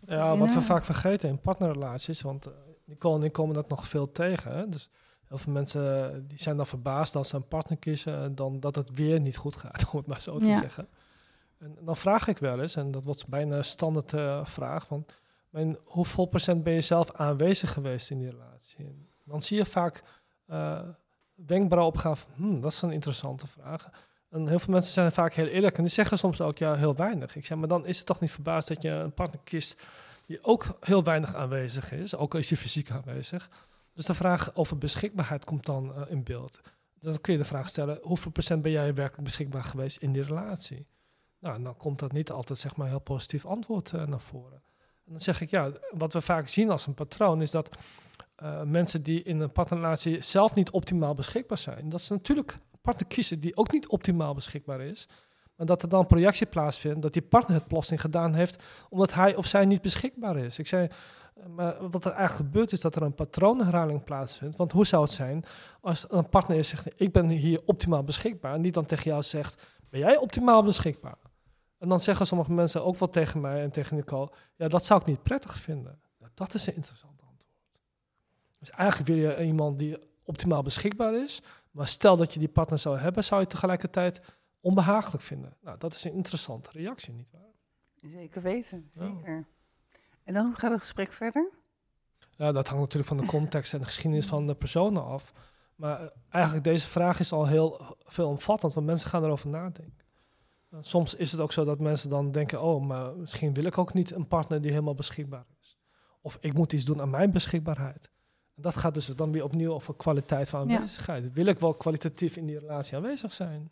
Ja, wat we vaak vergeten in partnerrelaties, want uh, Nicole en ik komen dat nog veel tegen. Hè? Dus heel veel mensen die zijn dan verbaasd als ze een partner kiezen en dan dat het weer niet goed gaat, om het maar zo te ja. zeggen. En dan vraag ik wel eens, en dat wordt bijna een standaard uh, vraag, van hoeveel procent ben je zelf aanwezig geweest in die relatie? Dan zie je vaak uh, wenkbrauw opgaan van, hmm, dat is een interessante vraag. En heel veel mensen zijn vaak heel eerlijk en die zeggen soms ook ja, heel weinig. Ik zeg, maar dan is het toch niet verbaasd dat je een partner kiest die ook heel weinig aanwezig is, ook al is hij fysiek aanwezig. Dus de vraag over beschikbaarheid komt dan uh, in beeld. Dan kun je de vraag stellen, hoeveel procent ben jij werkelijk beschikbaar geweest in die relatie? Nou, dan komt dat niet altijd zeg maar heel positief antwoord uh, naar voren. Dan zeg ik, ja, wat we vaak zien als een patroon is dat uh, mensen die in een partnerrelatie zelf niet optimaal beschikbaar zijn, dat ze natuurlijk partner kiezen die ook niet optimaal beschikbaar is. Maar dat er dan een projectie plaatsvindt, dat die partner het plotseling gedaan heeft omdat hij of zij niet beschikbaar is. Ik zei, maar wat er eigenlijk gebeurt is dat er een patroonherhaling plaatsvindt. Want hoe zou het zijn als een partner zegt, ik ben hier optimaal beschikbaar. En die dan tegen jou zegt, ben jij optimaal beschikbaar? En dan zeggen sommige mensen ook wel tegen mij en tegen Nicole, ja, dat zou ik niet prettig vinden. dat is een interessant antwoord. Dus eigenlijk wil je iemand die optimaal beschikbaar is, maar stel dat je die partner zou hebben, zou je tegelijkertijd onbehagelijk vinden. Nou, dat is een interessante reactie, nietwaar? Zeker weten, zeker. En dan, hoe gaat het gesprek verder? Ja, dat hangt natuurlijk van de context en de geschiedenis van de personen af. Maar uh, eigenlijk deze vraag is al heel veelomvattend, want mensen gaan erover nadenken. Soms is het ook zo dat mensen dan denken, oh, maar misschien wil ik ook niet een partner die helemaal beschikbaar is. Of ik moet iets doen aan mijn beschikbaarheid. En dat gaat dus dan weer opnieuw over kwaliteit van aanwezigheid. Ja. Wil ik wel kwalitatief in die relatie aanwezig zijn?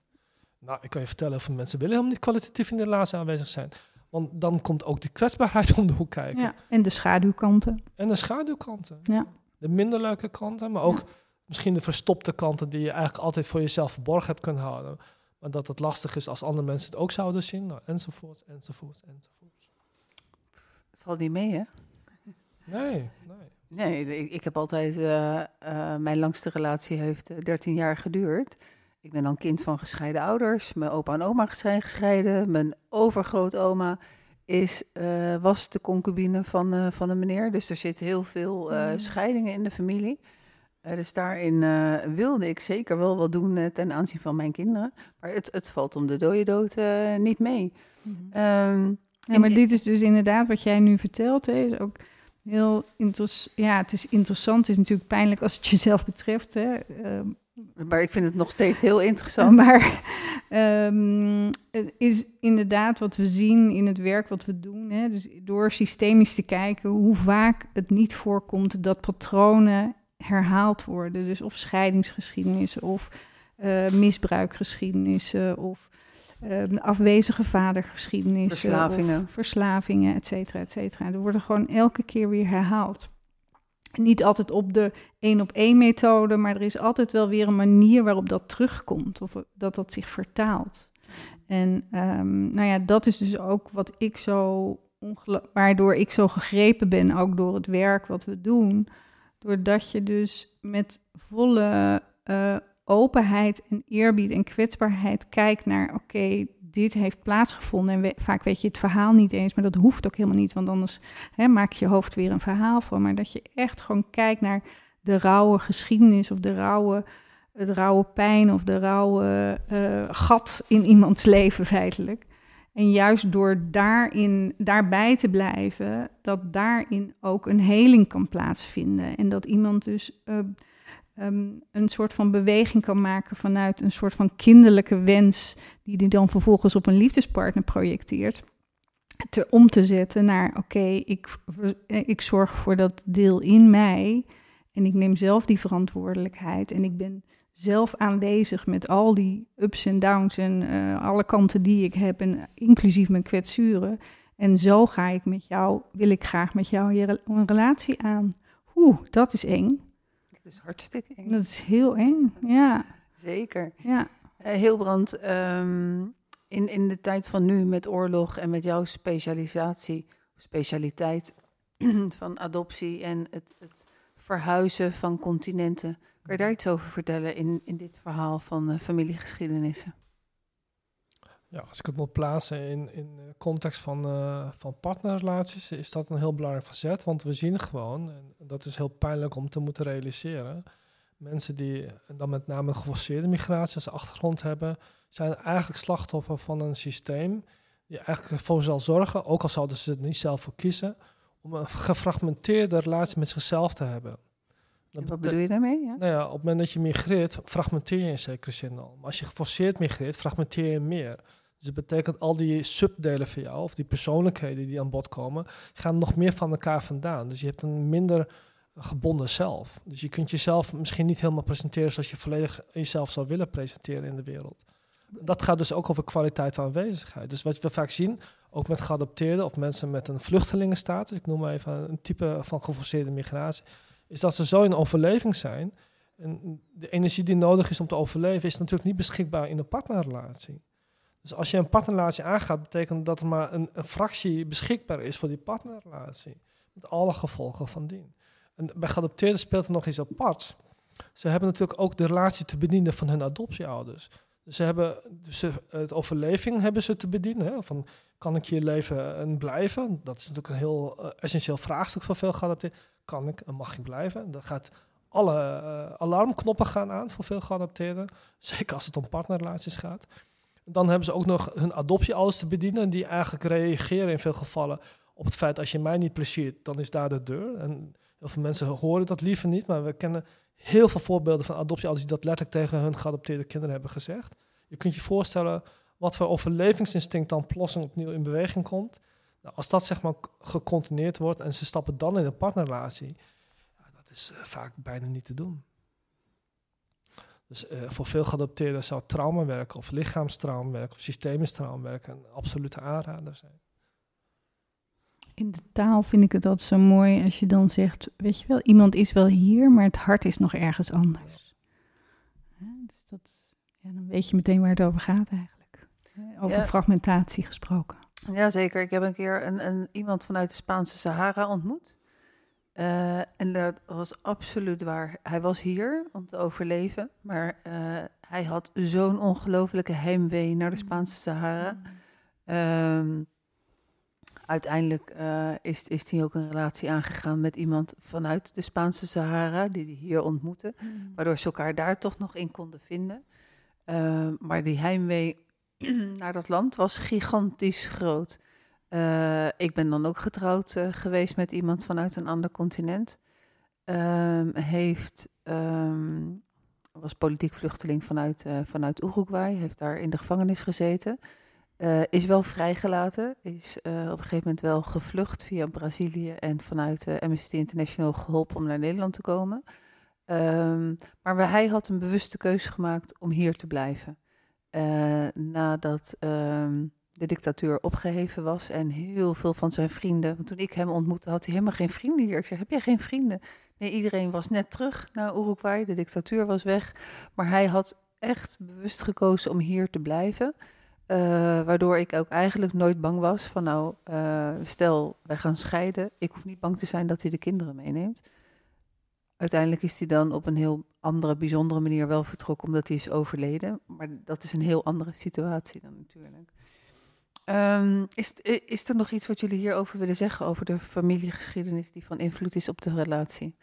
Nou, ik kan je vertellen, veel mensen willen helemaal niet kwalitatief in de relatie aanwezig zijn. Want dan komt ook de kwetsbaarheid om de hoek kijken. Ja, en de schaduwkanten. En de schaduwkanten. Ja. De minder leuke kanten, maar ook ja. misschien de verstopte kanten die je eigenlijk altijd voor jezelf verborgen hebt kunnen houden. Maar dat het lastig is als andere mensen het ook zouden zien. Nou, enzovoort, enzovoort, enzovoort. Het valt niet mee, hè? Nee, nee. Nee, ik, ik heb altijd... Uh, uh, mijn langste relatie heeft 13 jaar geduurd. Ik ben dan kind van gescheiden ouders. Mijn opa en oma zijn gescheiden. Mijn overgrootoma is, uh, was de concubine van, van een meneer. Dus er zitten heel veel mm. scheidingen in de familie. Dus daarin wilde ik zeker wel wat doen ten aanzien van mijn kinderen. Maar het, het valt om de dode dood niet mee. Mm. Um, ja, maar dit is dus inderdaad wat jij nu vertelt. Hè, is ook heel interessant. Ja, het is interessant. Het is natuurlijk pijnlijk als het jezelf betreft. Hè. Um, maar ik vind het nog steeds heel interessant. Maar um, het is inderdaad wat we zien in het werk wat we doen. Hè? Dus door systemisch te kijken hoe vaak het niet voorkomt dat patronen herhaald worden. Dus of scheidingsgeschiedenissen of uh, misbruikgeschiedenissen of uh, afwezige vadergeschiedenissen. Verslavingen. Verslavingen, et cetera, et cetera. Er worden gewoon elke keer weer herhaald. Niet altijd op de één op één methode, maar er is altijd wel weer een manier waarop dat terugkomt of dat dat zich vertaalt. En um, nou ja, dat is dus ook wat ik zo waardoor ik zo gegrepen ben, ook door het werk wat we doen. Doordat je dus met volle uh, openheid en eerbied en kwetsbaarheid kijkt naar: oké, dit heeft plaatsgevonden. En vaak weet je het verhaal niet eens, maar dat hoeft ook helemaal niet, want anders hè, maak je je hoofd weer een verhaal van. Maar dat je echt gewoon kijkt naar de rauwe geschiedenis of de rauwe, het rauwe pijn of de rauwe eh, gat in iemands leven feitelijk. En juist door daarin, daarbij te blijven, dat daarin ook een heling kan plaatsvinden. En dat iemand dus eh, ehm, een soort van beweging kan maken vanuit een soort van kinderlijke wens, die hij dan vervolgens op een liefdespartner projecteert. Te, om te zetten naar, oké, ik, eh, ik zorg voor dat deel in mij en ik neem zelf die verantwoordelijkheid en ik ben zelf aanwezig met al die ups en downs en eh, alle kanten die ik heb, en inclusief mijn kwetsuren. En zo ga ik met jou, wil ik graag met jou een relatie aan. Oeh, dat is eng. Dat is hartstikke eng. Dat is heel eng. Ja, Zeker. ja. Eh, Hilbrand, ehm, in, in de tijd van nu met oorlog en met jouw specialisatie, specialiteit van adoptie en het, het verhuizen van continenten. Kan je daar iets over vertellen in, in dit verhaal van eh, familiegeschiedenissen? Ja, als ik het moet plaatsen in, in de context van, eh, van partnerrelaties, is dat een heel belangrijk facet. Want we zien gewoon, en dat is heel pijnlijk om te moeten realiseren, mensen die dan met name geforceerde migratie als achtergrond hebben, zijn eigenlijk slachtoffer van een systeem die eigenlijk ervoor zal zorgen, ook al zouden ze het niet zelf voor kiezen, om een gefragmenteerde relatie met zichzelf te hebben. Dat Wat bedoel je daarmee? Ja? nou ja, op het moment dat je migreert, fragmenteer je in zekere zin al. Maar als je geforceerd migreert, fragmenteer je meer. Dus dat betekent al die subdelen van jou, of die persoonlijkheden die aan bod komen, gaan nog meer van elkaar vandaan. Dus je hebt een minder gebonden zelf. Dus je kunt jezelf misschien niet helemaal presenteren zoals je volledig jezelf zou willen presenteren in de wereld. Dat gaat dus ook over kwaliteit van aanwezigheid. Dus wat we vaak zien, ook met geadopteerden of mensen met een vluchtelingenstatus, ik noem maar even een type van geforceerde migratie, is dat ze zo in overleving zijn. En de energie die nodig is om te overleven, is natuurlijk niet beschikbaar in een partnerrelatie. Dus als je een partnerrelatie aangaat, betekent dat er maar een, fractie beschikbaar is voor die partnerrelatie. Met alle gevolgen van dien. En bij geadopteerden speelt er nog iets apart. Ze hebben natuurlijk ook de relatie te bedienen van hun adoptieouders. Dus ze hebben dus het overleving hebben ze te bedienen. Van, kan ik hier leven en blijven? Dat is natuurlijk een heel eh, essentieel vraagstuk voor veel geadopteerden. Kan ik en mag ik blijven? Dan gaat alle eh, alarmknoppen gaan aan voor veel geadopteerden. Zeker als het om partnerrelaties gaat. Dan hebben ze ook nog hun adoptieouders te bedienen, die eigenlijk reageren in veel gevallen op het feit als je mij niet pleziert, dan is daar de deur. En heel veel mensen horen dat liever niet, maar we kennen heel veel voorbeelden van adoptieouders die dat letterlijk tegen hun geadopteerde kinderen hebben gezegd. Je kunt je voorstellen wat voor overlevingsinstinct dan plotseling opnieuw in beweging komt. Als dat zeg maar gecontinueerd wordt en ze stappen dan in een partnerrelatie, ja, dat is eh, vaak bijna niet te doen. Dus eh, voor veel geadopteerden zou traumawerk of lichaamstraumawerk of systemisch traumawerk een absolute aanrader zijn. In de taal vind ik het altijd zo mooi als je dan zegt, weet je wel, iemand is wel hier, maar het hart is nog ergens anders. Hè, Dus dat, ja, dan weet je meteen waar het over gaat eigenlijk. Hè, Over Ja. fragmentatie gesproken. Jazeker, ik heb een keer een, een, iemand vanuit de Spaanse Sahara ontmoet. Eh, en dat was absoluut waar. Hij was hier om te overleven, maar eh, hij had zo'n ongelofelijke heimwee naar de Spaanse Sahara. Ehm, uiteindelijk eh, is, is hij ook een relatie aangegaan met iemand vanuit de Spaanse Sahara, die hij hier ontmoette, waardoor ze elkaar daar toch nog in konden vinden. Ehm, maar die heimwee naar dat land was gigantisch groot. Eh, ik ben dan ook getrouwd eh, geweest met iemand vanuit een ander continent. Ehm, heeft, ehm, was politiek vluchteling vanuit, eh, vanuit Uruguay, heeft daar in de gevangenis gezeten. Is wel vrijgelaten, is op een gegeven moment wel gevlucht via Brazilië en vanuit Amnesty International geholpen om naar Nederland te komen. Ehm, maar hij had een bewuste keuze gemaakt om hier te blijven. Eh, nadat ehm, de dictatuur opgeheven was en heel veel van zijn vrienden. Want toen ik hem ontmoette, had hij helemaal geen vrienden hier. Ik zeg: Heb jij geen vrienden? Nee, iedereen was net terug naar Uruguay. De dictatuur was weg. Maar hij had echt bewust gekozen om hier te blijven. Eh, waardoor ik ook eigenlijk nooit bang was van nou, eh, stel wij gaan scheiden. Ik hoef niet bang te zijn dat hij de kinderen meeneemt. Uiteindelijk is hij dan op een heel andere, bijzondere manier wel vertrokken omdat hij is overleden. Maar dat is een heel andere situatie dan natuurlijk. Ehm, is, is er nog iets wat jullie hierover willen zeggen, over de familiegeschiedenis die van invloed is op de relatie?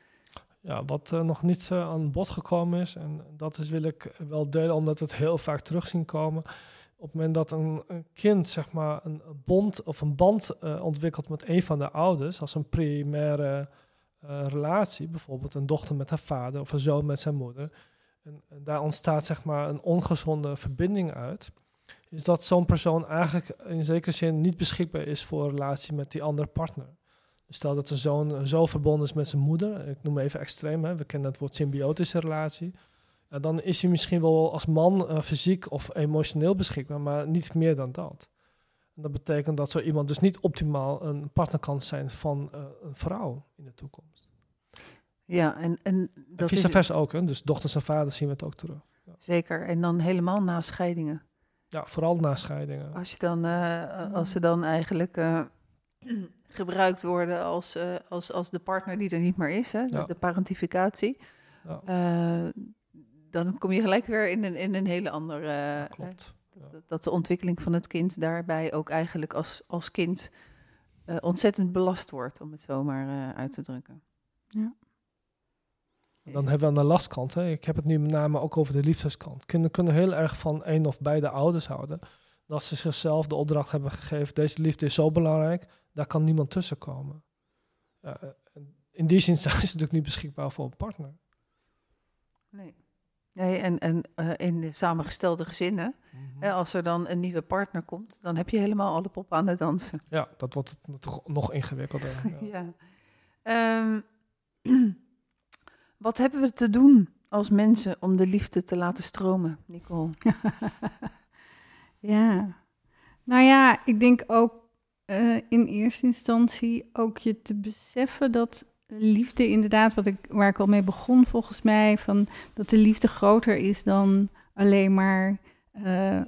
Ja, wat uh, nog niet uh, aan bod gekomen is, en dat is wil ik wel delen omdat we het heel vaak terug zien komen. Op het moment dat een, een kind zeg maar, een bond of een band ontwikkelt met een van de ouders, als een primaire relatie, bijvoorbeeld een dochter met haar vader of een zoon met zijn moeder, en, daar ontstaat zeg maar, een ongezonde verbinding uit, is dat zo'n persoon eigenlijk in zekere zin niet beschikbaar is voor een relatie met die andere partner. Dus stel dat een zoon zo verbonden is met zijn moeder, ik noem even extreem, hè, we kennen het woord symbiotische relatie. Dan is hij misschien wel als man uh, fysiek of emotioneel beschikbaar, maar niet meer dan dat. En dat betekent dat zo iemand dus niet optimaal een partner kan zijn van uh, een vrouw in de toekomst. Ja, en, en dat en vice versa ook, hè? dus dochters en vaders zien we het ook terug. Ja. Zeker, en dan helemaal na scheidingen. Ja, vooral na scheidingen. Als, je dan, uh, als ze dan eigenlijk gebruikt worden als, uh, als, als de partner die er niet meer is, hè, ja. de parentificatie. Ja. Uh, dan kom je gelijk weer in een, in een hele andere. Ja, klopt. Dat, dat, de ontwikkeling van het kind daarbij ook eigenlijk als, als kind uh, ontzettend belast wordt, om het zomaar uit te drukken. Ja. Dan hebben we aan de lastkant, hè. ik heb het nu met name ook over de liefdeskant. Kinderen kunnen heel erg van een of beide ouders houden. Dat ze zichzelf de opdracht hebben gegeven, deze liefde is zo belangrijk, daar kan niemand tussen komen. Uh, in die zin zijn ze natuurlijk niet beschikbaar voor een partner. Nee. Nee, en, en uh, in de samengestelde gezinnen, mm -hmm. hè, als er dan een nieuwe partner komt, dan heb je helemaal alle pop aan het dansen. Ja, dat wordt het toch nog ingewikkelder. ja. ja. Um, wat hebben we te doen als mensen om de liefde te laten stromen, Nicole? ja, nou ja, ik denk ook uh, in eerste instantie ook je te beseffen dat liefde inderdaad, wat ik, waar ik al mee begon volgens mij, van dat de liefde groter is dan alleen maar. Uh, uh,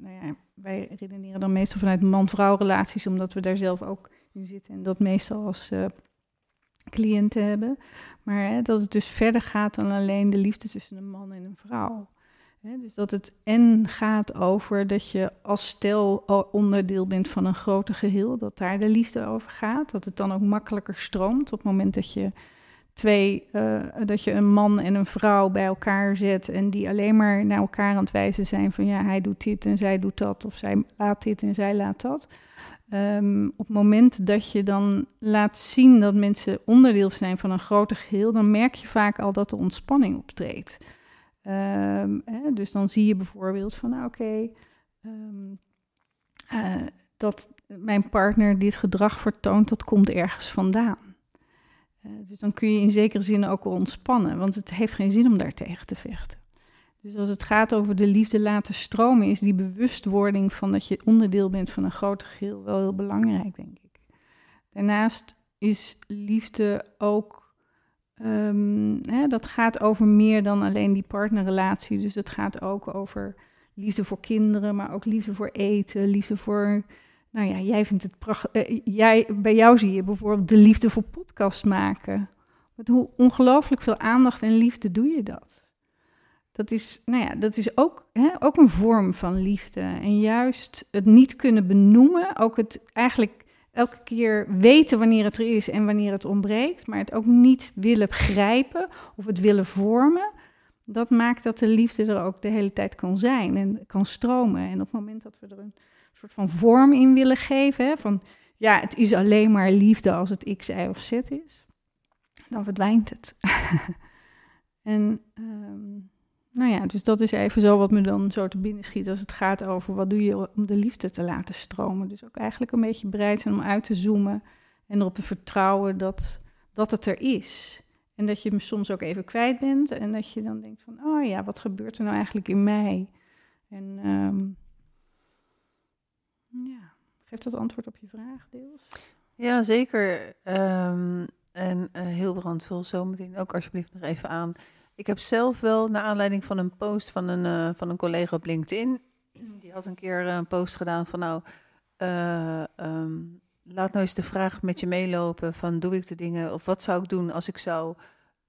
nou ja, wij redeneren dan meestal vanuit man-vrouw relaties, omdat we daar zelf ook in zitten en dat meestal als cliënten hebben. Maar hè, dat het dus verder gaat dan alleen de liefde tussen een man en een vrouw dus dat het en gaat over dat je als stel onderdeel bent van een groter geheel, dat daar de liefde over gaat. Dat het dan ook makkelijker stroomt op het moment dat je twee, uh, dat je een man en een vrouw bij elkaar zet en die alleen maar naar elkaar aan het wijzen zijn van ja, hij doet dit en zij doet dat, of zij laat dit en zij laat dat. Um, op het moment dat je dan laat zien dat mensen onderdeel zijn van een groter geheel, dan merk je vaak al dat de ontspanning optreedt. Um, hè, dus dan zie je bijvoorbeeld van, nou, oké, um, uh, dat mijn partner dit gedrag vertoont, dat komt ergens vandaan. Uh, dus dan kun je in zekere zin ook wel ontspannen, want het heeft geen zin om daartegen te vechten. Dus als het gaat over de liefde laten stromen, is die bewustwording van dat je onderdeel bent van een groter geheel wel heel belangrijk, denk ik. Daarnaast is liefde ook Um, hè, dat gaat over meer dan alleen die partnerrelatie. Dus het gaat ook over liefde voor kinderen, maar ook liefde voor eten, liefde voor. Nou ja, jij vindt het prachtig. Uh, jij, bij jou zie je bijvoorbeeld de liefde voor podcast maken. Met hoe ongelooflijk veel aandacht en liefde doe je dat? Dat is, nou ja, dat is ook, hè, ook een vorm van liefde. En juist het niet kunnen benoemen, ook het eigenlijk elke keer weten wanneer het er is en wanneer het ontbreekt, maar het ook niet willen grijpen of het willen vormen, dat maakt dat de liefde er ook de hele tijd kan zijn en kan stromen. En op het moment dat we er een soort van vorm in willen geven, van ja, het is alleen maar liefde als het X, Y of Z is, dan verdwijnt het. en um, nou ja, dus dat is even zo wat me dan zo te binnen schiet als het gaat over wat doe je om de liefde te laten stromen. Dus ook eigenlijk een beetje bereid zijn om uit te zoomen en erop te vertrouwen dat, dat het er is. En dat je hem soms ook even kwijt bent en dat je dan denkt van, oh ja, wat gebeurt er nou eigenlijk in mij? En um, ja, geeft dat antwoord op je vraag deels? Ja, zeker. Um, en uh, heel brandvol zometeen ook alsjeblieft nog even aan ik heb zelf wel, naar aanleiding van een post van een, uh, van een collega op LinkedIn, die had een keer een post gedaan van nou, uh, um, laat nou eens de vraag met je meelopen van doe ik de dingen of wat zou ik doen als ik zou,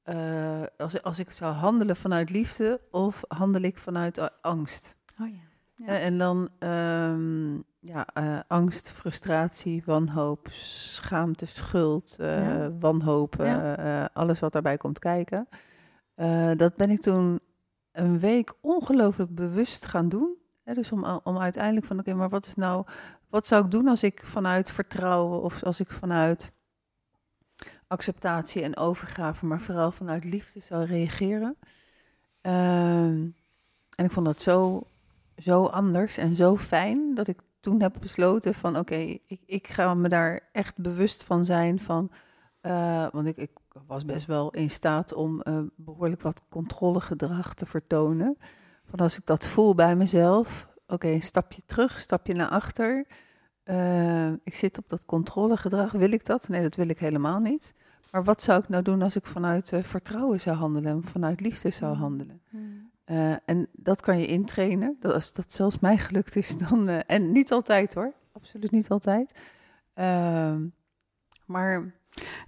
uh, als, als ik zou handelen vanuit liefde of handel ik vanuit angst? Oh ja. Ja. Eh, en dan ehm, ja, eh, angst, frustratie, wanhoop, schaamte, schuld, eh, Ja. wanhoop, eh, Ja. eh, alles wat daarbij komt kijken. Eh, dat ben ik toen een week ongelooflijk bewust gaan doen. Dus om, om uiteindelijk van, oké, maar wat is nou, wat zou ik doen als ik vanuit vertrouwen of als ik vanuit acceptatie en overgave, maar vooral vanuit liefde zou reageren? Ehm, en ik vond dat zo, zo anders en zo fijn dat ik toen heb besloten van oké, ik, ik ga me daar echt bewust van zijn van, eh, want ik, ik was best wel in staat om eh, behoorlijk wat controlegedrag te vertonen. Van als ik dat voel bij mezelf, oké, een stapje terug, stapje naar achter. Eh, ik zit op dat controlegedrag. Wil ik dat? Nee, dat wil ik helemaal niet. Maar wat zou ik nou doen als ik vanuit eh, vertrouwen zou handelen en vanuit liefde zou handelen? Eh, en dat kan je intrainen. Dat, als dat zelfs mij gelukt is, dan. en niet altijd hoor. Absoluut niet altijd. Ehm, maar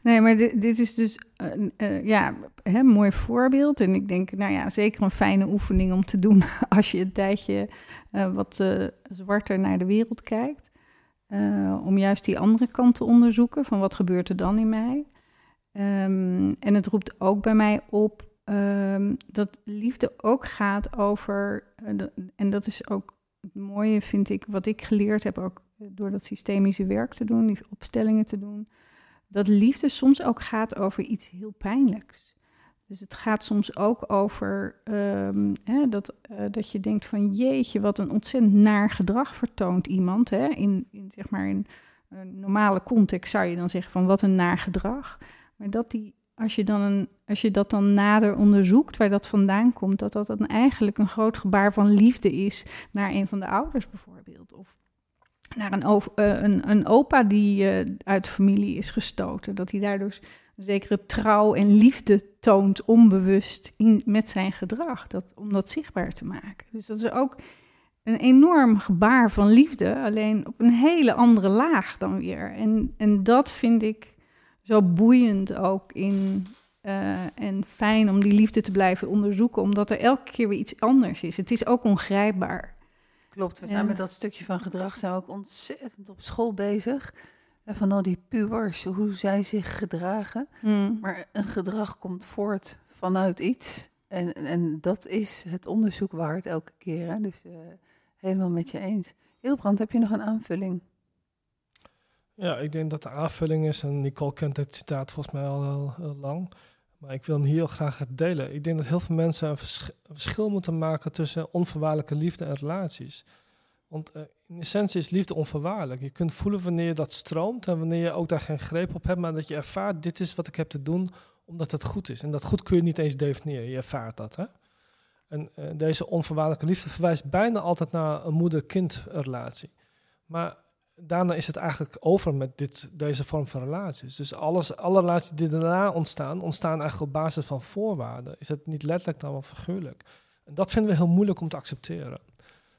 Nee, maar dit, is dus een eh, ja, hè, een mooi voorbeeld. En ik denk, nou ja, zeker een fijne oefening om te doen als je een tijdje eh, wat eh, zwarter naar de wereld kijkt. Eh, om juist die andere kant te onderzoeken, van wat gebeurt er dan in mij. Ehm, en het roept ook bij mij op ehm, dat liefde ook gaat over, eh, en dat is ook het mooie, vind ik, wat ik geleerd heb, ook door dat systemische werk te doen, die opstellingen te doen dat liefde soms ook gaat over iets heel pijnlijks. Dus het gaat soms ook over ehm, hè, dat, eh, dat je denkt van jeetje, wat een ontzettend naar gedrag vertoont iemand. Hè? In, in, zeg maar een normale context zou je dan zeggen van wat een naar gedrag. Maar dat die, als je, dan een, als je dat dan nader onderzoekt waar dat vandaan komt, dat dat dan eigenlijk een groot gebaar van liefde is naar een van de ouders bijvoorbeeld. Of naar eh, een, een opa die eh, uit familie is gestoten. Dat hij daardoor een zekere trouw en liefde toont, onbewust in, met zijn gedrag. Dat, om dat zichtbaar te maken. Dus dat is ook een enorm gebaar van liefde, alleen op een hele andere laag dan weer. En, en dat vind ik zo boeiend ook in. eh, en fijn om die liefde te blijven onderzoeken, omdat er elke keer weer iets anders is. Het is ook ongrijpbaar. Klopt, we Ja. zijn met dat stukje van gedrag zijn we ook ontzettend op school bezig. En van al die pubers, hoe zij zich gedragen. Hmm. Maar een gedrag komt voort vanuit iets. En, en dat is het onderzoek waard elke keer. Hè? Dus eh, helemaal met je eens. Hilbrand, heb je nog een aanvulling? Ja, ik denk dat de aanvulling is, en Nicole kent dit citaat volgens mij al heel, heel lang, maar ik wil hem heel graag delen. Ik denk dat heel veel mensen een, versch- een verschil moeten maken tussen onvoorwaardelijke liefde en relaties. Want eh, in essentie is liefde onvoorwaardelijk. Je kunt voelen wanneer dat stroomt en wanneer je ook daar geen greep op hebt, maar dat je ervaart, dit is wat ik heb te doen omdat het goed is. En dat goed kun je niet eens definiëren, je ervaart dat. Hè? En eh, deze onvoorwaardelijke liefde verwijst bijna altijd naar een moeder-kind relatie. Maar daarna is het eigenlijk over met dit, deze vorm van relaties. Dus alles, alle relaties die daarna ontstaan, ontstaan eigenlijk op basis van voorwaarden. Is het niet letterlijk dan wel figuurlijk? En dat vinden we heel moeilijk om te accepteren.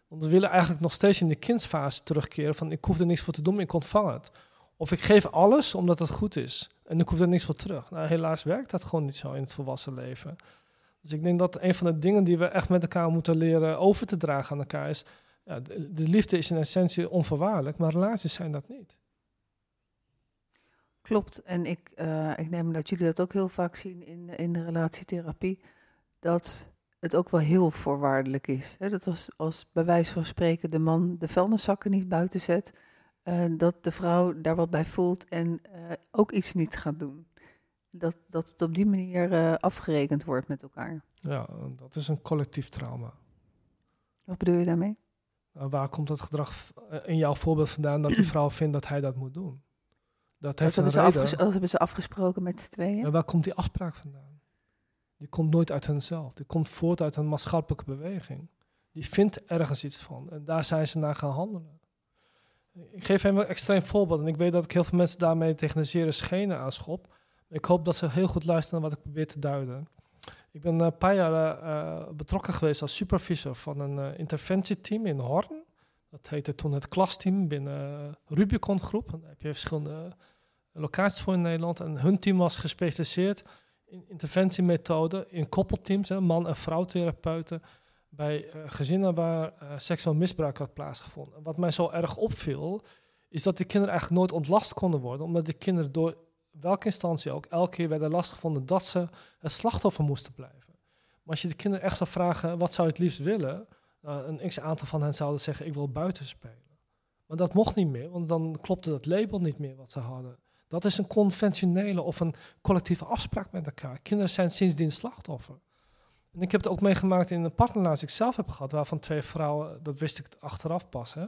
Want we willen eigenlijk nog steeds in de kindsfase terugkeren van ik hoef er niks voor te doen, ik ontvang het. Of ik geef alles omdat het goed is en ik hoef er niks voor terug. Nou, helaas werkt dat gewoon niet zo in het volwassen leven. Dus ik denk dat een van de dingen die we echt met elkaar moeten leren over te dragen aan elkaar is, ja, de, de liefde is in essentie onvoorwaardelijk, maar relaties zijn dat niet. Klopt. En ik, eh, ik neem dat jullie dat ook heel vaak zien in, in de relatietherapie. Dat het ook wel heel voorwaardelijk is. Dat als, als bij wijze van spreken de man de vuilniszakken niet buiten zet. eh, dat de vrouw daar wat bij voelt en eh, ook iets niet gaat doen. Dat, dat het op die manier afgerekend wordt met elkaar. Ja, dat is een collectief trauma. Wat bedoel je daarmee? Nou, waar komt dat gedrag eh, in jouw voorbeeld vandaan dat die vrouw vindt dat hij dat moet doen? Dat Dat heeft een hebben, ze reden. afges- dat hebben ze afgesproken met z'n tweeën. En waar komt die afspraak vandaan? Die komt nooit uit henzelf. Die komt voort uit een maatschappelijke beweging. Die vindt ergens iets van. En daar zijn ze naar gaan handelen. Ik geef even een extreem voorbeeld. En ik weet dat ik heel veel mensen daarmee tegen de zere schenen aanschop. Ik hoop dat ze heel goed luisteren naar wat ik probeer te duiden. Ik ben een paar jaar eh, betrokken geweest als supervisor van een eh, interventieteam in Horn. Dat heette toen het klasteam binnen Rubicon Groep. Daar heb je verschillende locaties voor in Nederland. En hun team was gespecialiseerd in interventiemethoden, in koppelteams, man- en vrouwtherapeuten, bij eh, gezinnen waar seksueel misbruik had plaatsgevonden. En wat mij zo erg opviel, is dat die kinderen eigenlijk nooit ontlast konden worden, omdat de kinderen door welke instantie ook elke keer werden lastgevonden dat ze het slachtoffer moesten blijven. Maar als je de kinderen echt zou vragen, wat zou je het liefst willen? Uh, een x aantal van hen zouden zeggen, ik wil buiten spelen. Maar dat mocht niet meer, want dan klopte dat label niet meer wat ze hadden. Dat is een conventionele of een collectieve afspraak met elkaar. Kinderen zijn sindsdien slachtoffer. En ik heb het ook meegemaakt in een partnerrelatie die ik zelf heb gehad, waarvan twee vrouwen, dat wist ik achteraf pas, hè,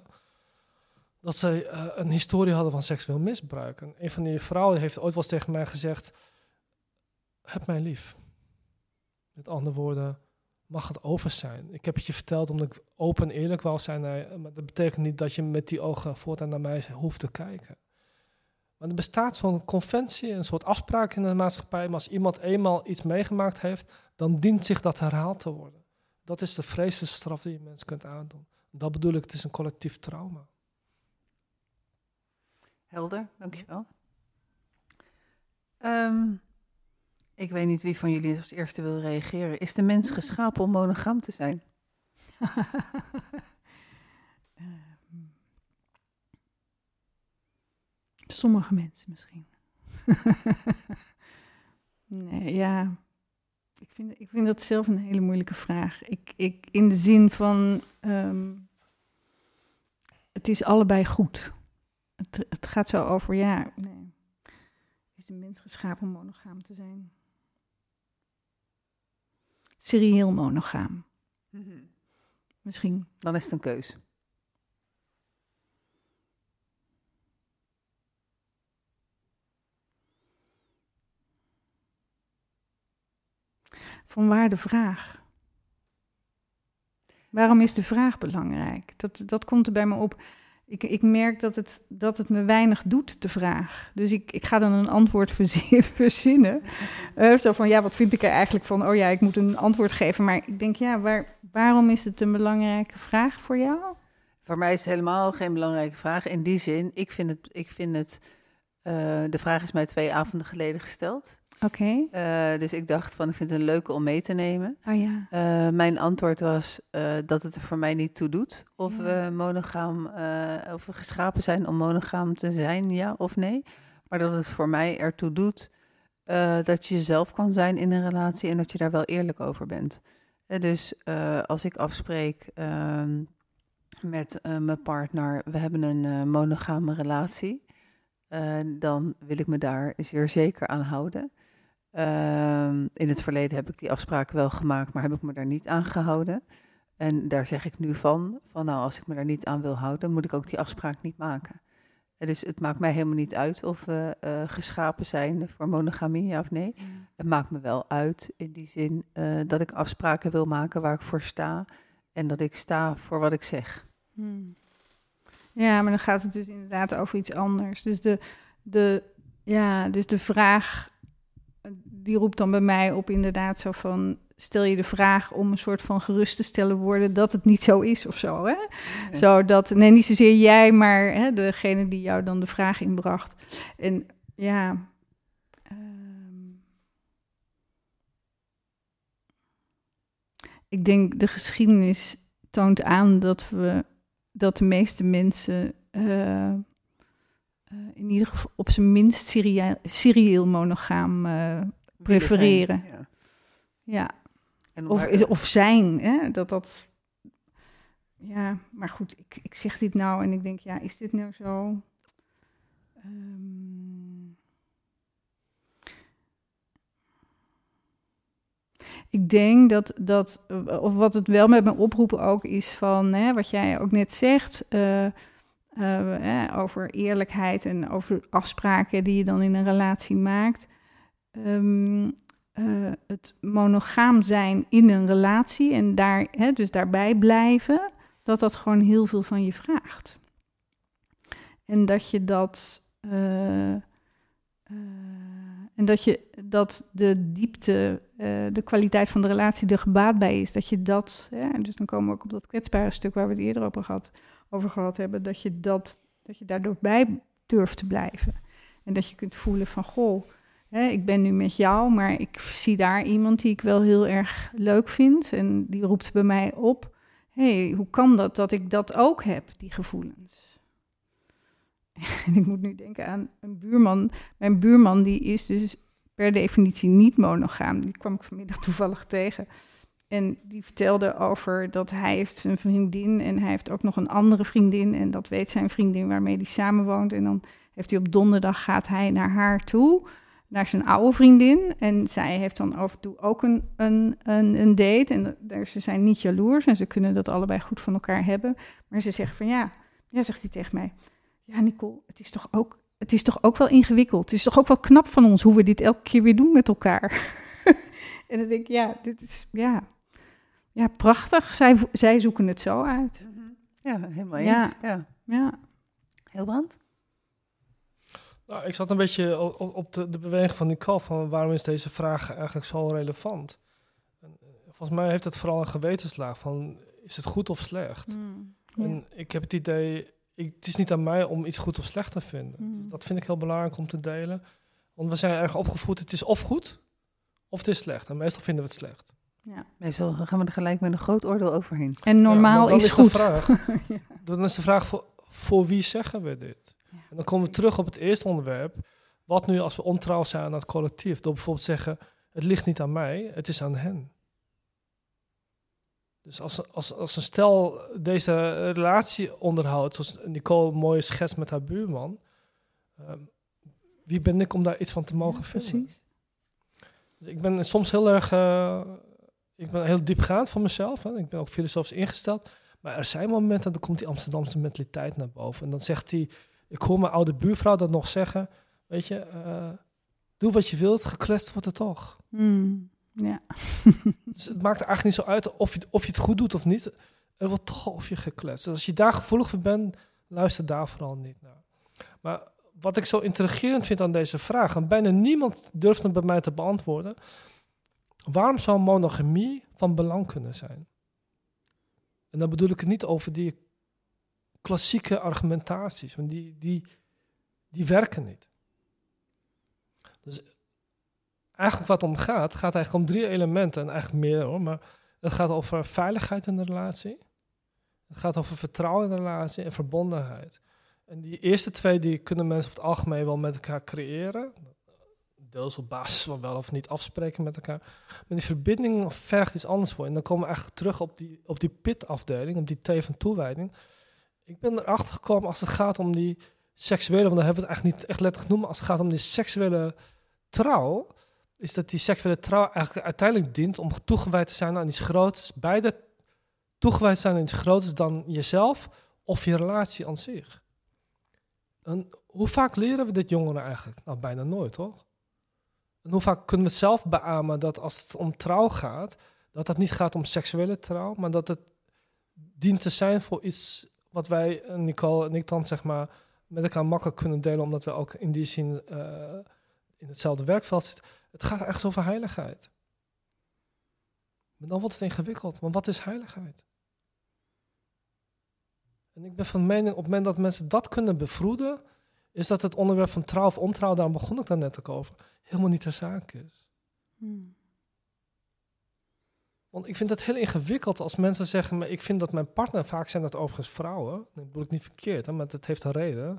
dat ze uh, een historie hadden van seksueel misbruik. En een van die vrouwen heeft ooit wel eens tegen mij gezegd: Heb mij lief. Met andere woorden, mag het over zijn. Ik heb het je verteld omdat ik open en eerlijk wou zijn. Maar dat betekent niet dat je met die ogen voortaan naar mij hoeft te kijken. Maar er bestaat zo'n conventie, een soort afspraak in de maatschappij. Maar als iemand eenmaal iets meegemaakt heeft, dan dient zich dat herhaald te worden. Dat is de vreselijkste straf die je mensen kunt aandoen. Dat bedoel ik, het is een collectief trauma. Helder, dankjewel. Um, ik weet niet wie van jullie als eerste wil reageren. Is de mens geschapen om monogaam te zijn? Sommige mensen misschien. nee, ja. Ik vind, ik vind dat zelf een hele moeilijke vraag. Ik, ik, in de zin van, um, het is allebei goed. Het, het gaat zo over, ja, nee. Is de mens geschapen om monogaam te zijn? Serieel monogaam. Mm -hmm. Misschien. Dan is het een keus. Vanwaar de vraag? Waarom is de vraag belangrijk? Dat, dat komt er bij me op. Ik, ik merk dat het, dat het me weinig doet, de vraag. Dus ik, ik ga dan een antwoord verzinnen. Uh, zo van, ja, wat vind ik er eigenlijk van? Oh ja, ik moet een antwoord geven. Maar ik denk, ja, waar, waarom is het een belangrijke vraag voor jou? Voor mij is het helemaal geen belangrijke vraag. In die zin, ik vind het... Ik vind het uh, de vraag is mij twee avonden geleden gesteld. Oké. Okay. Uh, dus ik dacht van, ik vind het een leuke om mee te nemen. Oh ja. Uh, mijn antwoord was uh, dat het er voor mij niet toe doet of ja. we monogaam, of we geschapen zijn om monogaam te zijn, ja of nee. Maar dat het voor mij ertoe doet dat je jezelf kan zijn in een relatie en dat je daar wel eerlijk over bent. dus als ik afspreek ehm, met mijn partner, we hebben een monogame relatie, dan wil ik me daar zeer zeker aan houden. Uh, in het verleden heb ik die afspraken wel gemaakt, maar heb ik me daar niet aan gehouden. En daar zeg ik nu van, van nou, als ik me daar niet aan wil houden, moet ik ook die afspraak niet maken. En dus het maakt mij helemaal niet uit of we uh, geschapen zijn voor monogamie, ja of nee. Mm. Het maakt me wel uit in die zin uh, dat ik afspraken wil maken waar ik voor sta. En dat ik sta voor wat ik zeg. Hmm. Ja, maar dan gaat het dus inderdaad over iets anders. Dus de, de, ja, dus de vraag die roept dan bij mij op inderdaad zo van... stel je de vraag om een soort van gerust te stellen worden... dat het niet zo is of zo, hè? Nee. Zo dat, nee, niet zozeer jij, maar hè, degene die jou dan de vraag inbracht. En ja... Um, ik denk de geschiedenis toont aan dat we... dat de meeste mensen... Uh, in ieder geval op zijn minst serieel, serieel monogaam uh, prefereren. Zijn, ja. ja. of, is, of zijn, hè? dat dat... Ja, maar goed, ik, ik zeg dit nou en ik denk, ja, is dit nou zo? Um, ik denk dat, dat, of wat het wel met me oproepen ook is van, hè, wat jij ook net zegt... Uh, eh, over eerlijkheid en over afspraken die je dan in een relatie maakt. Um, uh, het monogaam zijn in een relatie en daar, hè, dus daarbij blijven, dat dat gewoon heel veel van je vraagt. En dat je dat. Uh, en dat je dat de diepte, de kwaliteit van de relatie er gebaat bij is. Dat je dat. Ja, dus dan komen we ook op dat kwetsbare stuk waar we het eerder over gehad over gehad hebben, dat je, dat, dat je daardoor bij durft te blijven. En dat je kunt voelen van, goh, hè, ik ben nu met jou, maar ik zie daar iemand die ik wel heel erg leuk vind. En die roept bij mij op, hey, hoe kan dat dat ik dat ook heb, die gevoelens? En ik moet nu denken aan een buurman. Mijn buurman die is dus per definitie niet monogaam. Die kwam ik vanmiddag toevallig tegen. En die vertelde over dat hij heeft een vriendin en hij heeft ook nog een andere vriendin. En dat weet zijn vriendin waarmee hij samenwoont. En dan heeft hij op donderdag gaat hij naar haar toe, naar zijn oude vriendin. En zij heeft dan af en toe ook een, een, een, een date. En ze zijn niet jaloers en ze kunnen dat allebei goed van elkaar hebben. Maar ze zeggen van ja, ja, zegt hij tegen mij. Ja, Nicole, het is toch ook het is toch ook wel ingewikkeld. Het is toch ook wel knap van ons hoe we dit elke keer weer doen met elkaar. en dan denk ik, ja, dit is ja, ja prachtig. Zij, zij zoeken het zo uit. Mhm. Ja, helemaal eens. Ja. Ja. Ja. Heel brand? Nou, ik zat een beetje op, op- de, de beweging van Nicole van waarom is deze vraag eigenlijk zo relevant? En, eh, volgens mij heeft het vooral een gewetenslaag van is het goed of slecht? Mm. Ja. En ik heb het idee, ik, het is niet aan mij om iets goed of slecht te vinden. Mm. Dus dat vind ik heel belangrijk om te delen. Want we zijn erg opgevoed, het is of goed of het is slecht. En meestal vinden we het slecht. Ja. Meestal gaan we er gelijk met een groot oordeel overheen. En normaal is, de goed. vraag, Ja. Dan is de vraag voor, voor wie zeggen we dit? Ja, En dan komen we terug op het eerste onderwerp. Wat nu als we ontrouw zijn aan het collectief? Door bijvoorbeeld te zeggen, het ligt niet aan mij, het is aan hen. Dus als, als, als een stel deze relatie onderhoudt, zoals Nicole een mooie schets met haar buurman, ehm, wie ben ik om daar iets van te mogen Ja, vinden? precies. Dus ik ben soms heel erg, eh, ik ben heel diepgaand van mezelf. Hè. Ik ben ook filosofisch ingesteld. Maar er zijn momenten, dan komt die Amsterdamse mentaliteit naar boven. En dan zegt hij, ik hoor mijn oude buurvrouw dat nog zeggen. Weet je, eh, doe wat je wilt, gekletst wordt het toch. Mm. Ja. Dus het maakt er eigenlijk niet zo uit of je, of je het goed doet of niet. Er wordt toch of je gekletst. Dus als je daar gevoelig voor bent, luister daar vooral niet naar. Maar wat ik zo intrigerend vind aan deze vraag, en bijna niemand durft hem bij mij te beantwoorden. Waarom zou monogamie van belang kunnen zijn? En dan bedoel ik het niet over die klassieke argumentaties, want die, die, die werken niet. Dus eigenlijk wat om gaat, gaat eigenlijk om drie elementen, en eigenlijk meer hoor, maar het gaat over veiligheid in de relatie. Het gaat over vertrouwen in de relatie en verbondenheid. En die eerste twee die kunnen mensen over het algemeen wel met elkaar creëren. Deels op basis van wel of niet afspreken met elkaar. Maar die verbinding vergt iets anders voor. En dan komen we eigenlijk terug op die, op die pit-afdeling, op die T van toewijding. Ik ben erachter gekomen als het gaat om die seksuele, want dan hebben we het eigenlijk niet echt letterlijk noemen, als het gaat om die seksuele trouw, is dat die seksuele trouw eigenlijk uiteindelijk dient om toegewijd te zijn aan iets groters. Beide toegewijd zijn aan iets groters dan jezelf of je relatie aan zich. Hoe vaak leren we dit jongeren eigenlijk? Nou, bijna nooit, toch? En hoe vaak kunnen we het zelf beamen dat als het om trouw gaat, dat het niet gaat om seksuele trouw, maar dat het dient te zijn voor iets wat wij, eh, Nicole en ik dan zeg maar, met elkaar makkelijk kunnen delen, omdat we ook in die zin eh, in hetzelfde werkveld zitten. Het gaat ergens over heiligheid. Maar dan wordt het ingewikkeld, want wat is heiligheid? En ik ben van mening, op het moment dat mensen dat kunnen bevroeden, is dat het onderwerp van trouw of ontrouw, daarom begon ik daar net ook over, helemaal niet ter zake is. Mm. Want ik vind het heel ingewikkeld als mensen zeggen, maar ik vind dat mijn partner, vaak zijn dat overigens vrouwen, dat bedoel ik niet verkeerd, hè, maar het heeft een reden,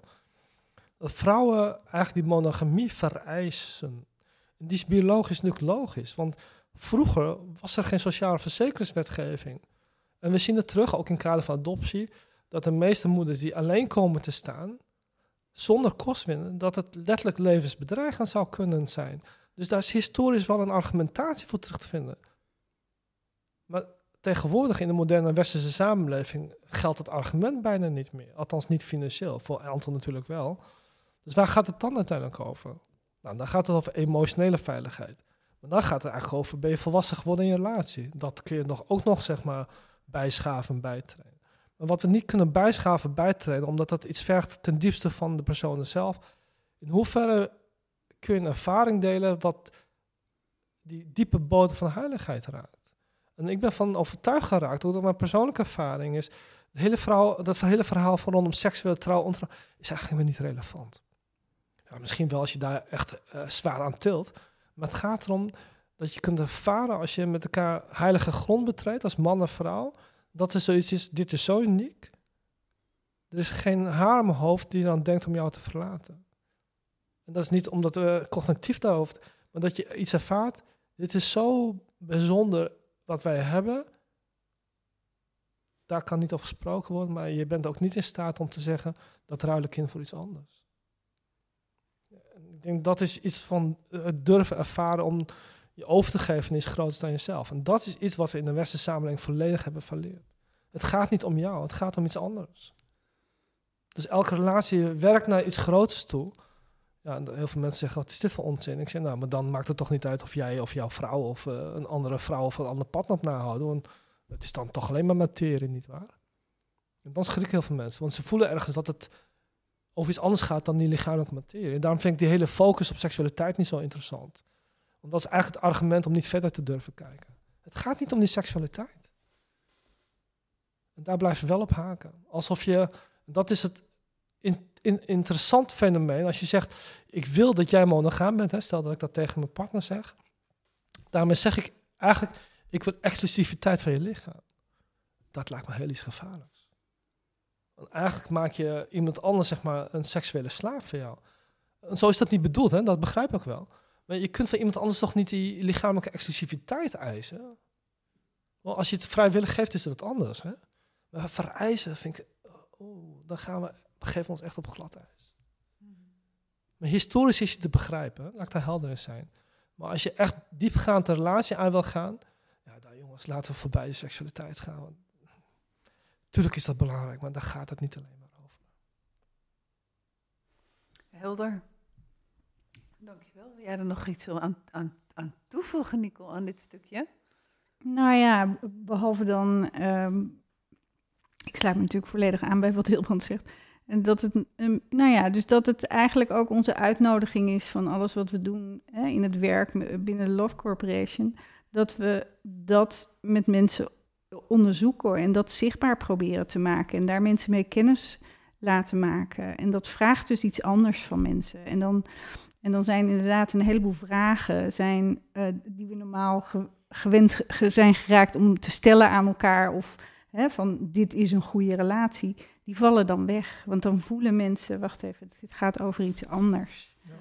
dat vrouwen eigenlijk die monogamie vereisen. En die is biologisch natuurlijk logisch, want vroeger was er geen sociale verzekeringswetgeving. En we zien het terug, ook in het kader van adoptie, dat de meeste moeders die alleen komen te staan, zonder kostwinning, dat het letterlijk levensbedreigend zou kunnen zijn. Dus daar is historisch wel een argumentatie voor terug te vinden. Maar tegenwoordig in de moderne westerse samenleving geldt het argument bijna niet meer. Althans niet financieel, voor aantal natuurlijk wel. Dus waar gaat het dan uiteindelijk over? Nou, dan gaat het over emotionele veiligheid. Maar dan gaat het eigenlijk over, ben je volwassen geworden in je relatie? Dat kun je nog, ook nog, zeg maar, bijschaven, bijtrainen. Wat we niet kunnen bijschaven, bijtrainen, omdat dat iets vergt ten diepste van de persoon zelf. In hoeverre kun je een ervaring delen wat die diepe bodem van heiligheid raakt? En ik ben van overtuigd geraakt, omdat mijn persoonlijke ervaring is, het hele verhaal, dat hele verhaal van rondom seksueel trouw, is eigenlijk niet relevant. Ja, misschien wel als je daar echt eh, zwaar aan tilt. Maar het gaat erom dat je kunt ervaren als je met elkaar heilige grond betreedt, als man en vrouw, dat er zoiets is, dit is zo uniek. Er is geen haar in mijn hoofd die dan denkt om jou te verlaten. En dat is niet omdat we cognitief daar hoofd, maar dat je iets ervaart, dit is zo bijzonder wat wij hebben. Daar kan niet over gesproken worden, maar je bent ook niet in staat om te zeggen dat ruil ik in voor iets anders. Ik denk dat is iets van het durven ervaren om je over te geven is groter dan jezelf. En dat is iets wat we in de westerse samenleving volledig hebben verleerd. Het gaat niet om jou, het gaat om iets anders. Dus elke relatie werkt naar iets groters toe. Ja, heel veel mensen zeggen, wat is dit voor onzin? Ik zeg, nou, maar dan maakt het toch niet uit of jij of jouw vrouw of uh, een andere vrouw of een ander pad op nahouden. Want het is dan toch alleen maar materie, nietwaar? En dan schrikken heel veel mensen, want ze voelen ergens dat het over iets anders gaat dan die lichamelijke materie. En daarom vind ik die hele focus op seksualiteit niet zo interessant. Want dat is eigenlijk het argument om niet verder te durven kijken. Het gaat niet om die seksualiteit. En daar blijf je wel op haken. Alsof je, dat is het in, in, interessant fenomeen. Als je zegt, ik wil dat jij monogaam bent, hè, stel dat ik dat tegen mijn partner zeg. Daarmee zeg ik eigenlijk, ik wil exclusiviteit van je lichaam. Dat lijkt me heel iets gevaarlijks. Want eigenlijk maak je iemand anders zeg maar, een seksuele slaaf voor jou. En zo is dat niet bedoeld, hè? dat begrijp ik wel. Maar je kunt van iemand anders toch niet die lichamelijke exclusiviteit eisen? Als je het vrijwillig geeft, is het anders. Hè? Maar vereisen vind ik, oh, dan gaan we, begeven ons echt op glad ijs. Maar historisch is het te begrijpen, laat ik daar helder in zijn. Maar als je echt diepgaand een relatie aan wil gaan, ja, jongens, laten we voorbij de seksualiteit gaan. Tuurlijk is dat belangrijk, maar daar gaat het niet alleen maar over. Helder. Dankjewel. Wil jij er nog iets aan, aan, aan toevoegen, Nicole, aan dit stukje? Nou ja, behalve dan, um, ik sluit me natuurlijk volledig aan bij wat Hilbrand zegt. En dat het, um, nou ja, dus dat het eigenlijk ook onze uitnodiging is van alles wat we doen hè, in het werk binnen de Love Corporation. Dat we dat met mensen onderzoeken en dat zichtbaar proberen te maken. En daar mensen mee kennis laten maken. En dat vraagt dus iets anders van mensen. En dan en dan zijn inderdaad een heleboel vragen zijn, uh, die we normaal gewend zijn geraakt om te stellen aan elkaar. Of hè, van dit is een goede relatie. Die vallen dan weg. Want dan voelen mensen, wacht even, dit gaat over iets anders. Ja.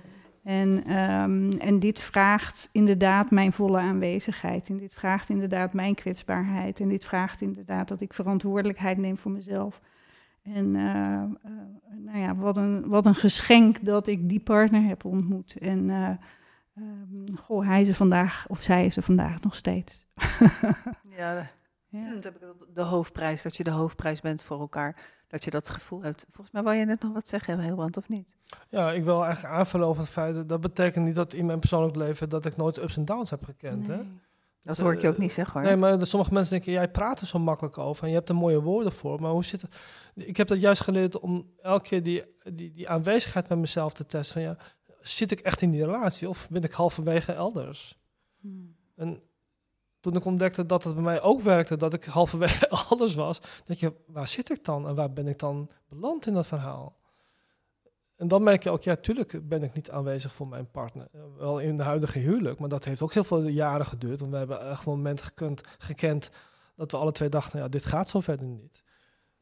En, um, en dit vraagt inderdaad mijn volle aanwezigheid. En dit vraagt inderdaad mijn kwetsbaarheid. En dit vraagt inderdaad dat ik verantwoordelijkheid neem voor mezelf. En uh, uh, nou ja, wat een, wat een geschenk dat ik die partner heb ontmoet. En uh, goh, hij is er vandaag, of zij is er vandaag nog steeds. ja, ja. dat heb ik de hoofdprijs, dat je de hoofdprijs bent voor elkaar. Dat je dat gevoel hebt. Volgens mij wil je net nog wat zeggen, Heelbrand, of niet? Ja, ik wil eigenlijk aanvullen over het feit dat, dat betekent niet dat in mijn persoonlijk leven dat ik nooit ups en downs heb gekend. Nee. Hè? Dat hoor ik je ook niet zeggen hoor. Nee, maar sommige mensen denken, jij praat er zo makkelijk over en je hebt er mooie woorden voor. Maar hoe zit het? Ik heb dat juist geleerd om elke keer die, die, die aanwezigheid met mezelf te testen. Van, ja, zit ik echt in die relatie of ben ik halverwege elders? Hmm. En toen ik ontdekte dat het bij mij ook werkte, dat ik halverwege elders was, denk je, waar zit ik dan en waar ben ik dan beland in dat verhaal? En dan merk je ook, ja, tuurlijk ben ik niet aanwezig voor mijn partner. Wel in de huidige huwelijk, maar dat heeft ook heel veel jaren geduurd. Want we hebben echt momenten gekund, gekend dat we alle twee dachten, ja, dit gaat zo verder niet.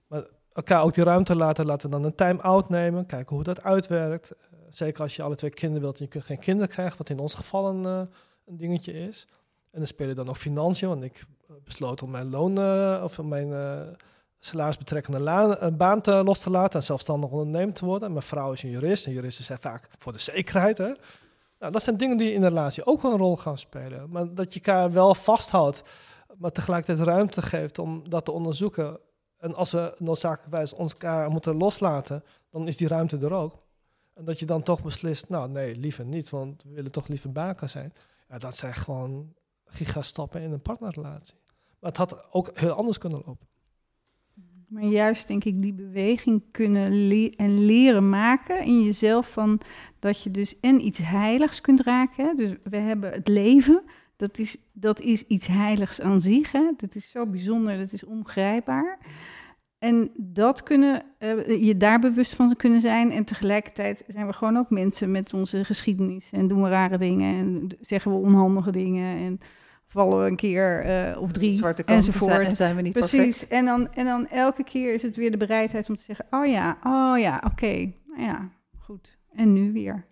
Maar elkaar ook die ruimte laten, laten we dan een time-out nemen, kijken hoe dat uitwerkt. Uh, zeker als je alle twee kinderen wilt en je kunt geen kinderen krijgen, wat in ons geval een, uh, een dingetje is. En dan spelen dan nog financiën, want ik besloot om mijn loon, uh, of mijn salarisbetrekkende baan te, los te laten en zelfstandig ondernemer te worden. Mijn vrouw is een jurist en juristen zijn vaak voor de zekerheid. Hè? Nou, dat zijn dingen die in de relatie ook een rol gaan spelen. Maar dat je elkaar wel vasthoudt, maar tegelijkertijd ruimte geeft om dat te onderzoeken. En als we noodzakelijkerwijs ons elkaar moeten loslaten, dan is die ruimte er ook. En dat je dan toch beslist, nou nee, liever niet, want we willen toch liever baken zijn. Ja, dat zijn gewoon gigastappen in een partnerrelatie. Maar het had ook heel anders kunnen lopen. Maar juist denk ik die beweging kunnen en leren maken in jezelf van dat je dus en iets heiligs kunt raken. Dus we hebben het leven, dat is, dat is iets heiligs aan zich. Hè? Dat is zo bijzonder, dat is ongrijpbaar. en dat kunnen, eh, je daar bewust van kunnen zijn. En tegelijkertijd zijn we gewoon ook mensen met onze geschiedenis. En doen we rare dingen en zeggen we onhandige dingen. En vallen we een keer eh, of drie Zwarte enzovoort. zijn, en zijn we niet Precies. perfect. En dan, en dan elke keer is het weer de bereidheid om te zeggen: Oh ja, oh ja, oké. Nou ja, goed. En nu weer.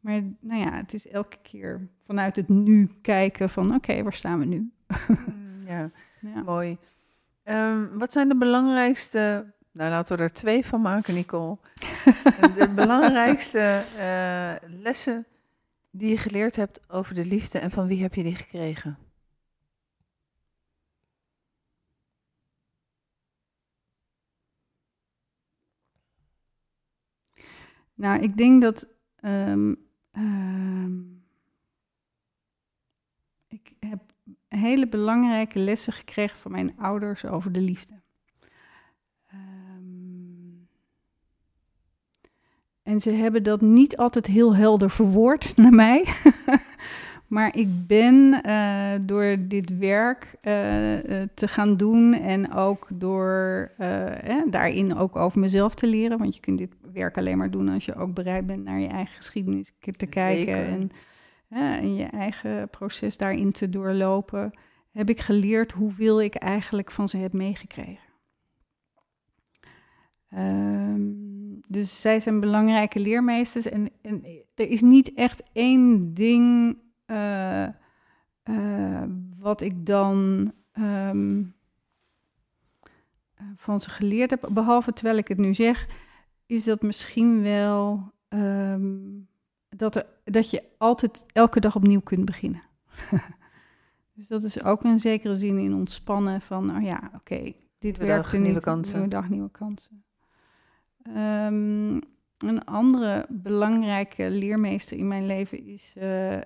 Maar nou ja, het is elke keer vanuit het nu kijken van: Oké, waar staan we nu? Mm, ja, Ja. mooi. Ehm, wat zijn de belangrijkste... Nou, laten we er twee van maken, Nicole. de belangrijkste eh, lessen die je geleerd hebt over de liefde en van wie heb je die gekregen? Nou, ik denk dat. ehm, ehm, ik heb hele belangrijke lessen gekregen van mijn ouders over de liefde. Ehm, en ze hebben dat niet altijd heel helder verwoord naar mij. maar ik ben eh, door dit werk eh, eh, te gaan doen en ook door eh, daarin ook over mezelf te leren. Want je kunt dit werk alleen maar doen als je ook bereid bent naar je eigen geschiedenis te kijken. Zeker. En, hè, en je eigen proces daarin te doorlopen. Heb ik geleerd hoeveel ik eigenlijk van ze heb meegekregen. Ehm, dus zij zijn belangrijke leermeesters. En, en er is niet echt één ding eh, eh, wat ik dan ehm, eh, van ze geleerd heb. Behalve terwijl ik het nu zeg, is dat misschien wel ehm, dat, er, dat je altijd elke dag opnieuw kunt beginnen. dus dat is ook in zekere zin in ontspannen van, oh ja, oké, dit Nieuwe werkt dag, niet. nieuwe kansen. Nieuwe dag, nieuwe kansen. Ehm, een andere belangrijke leermeester in mijn leven is eh, eh,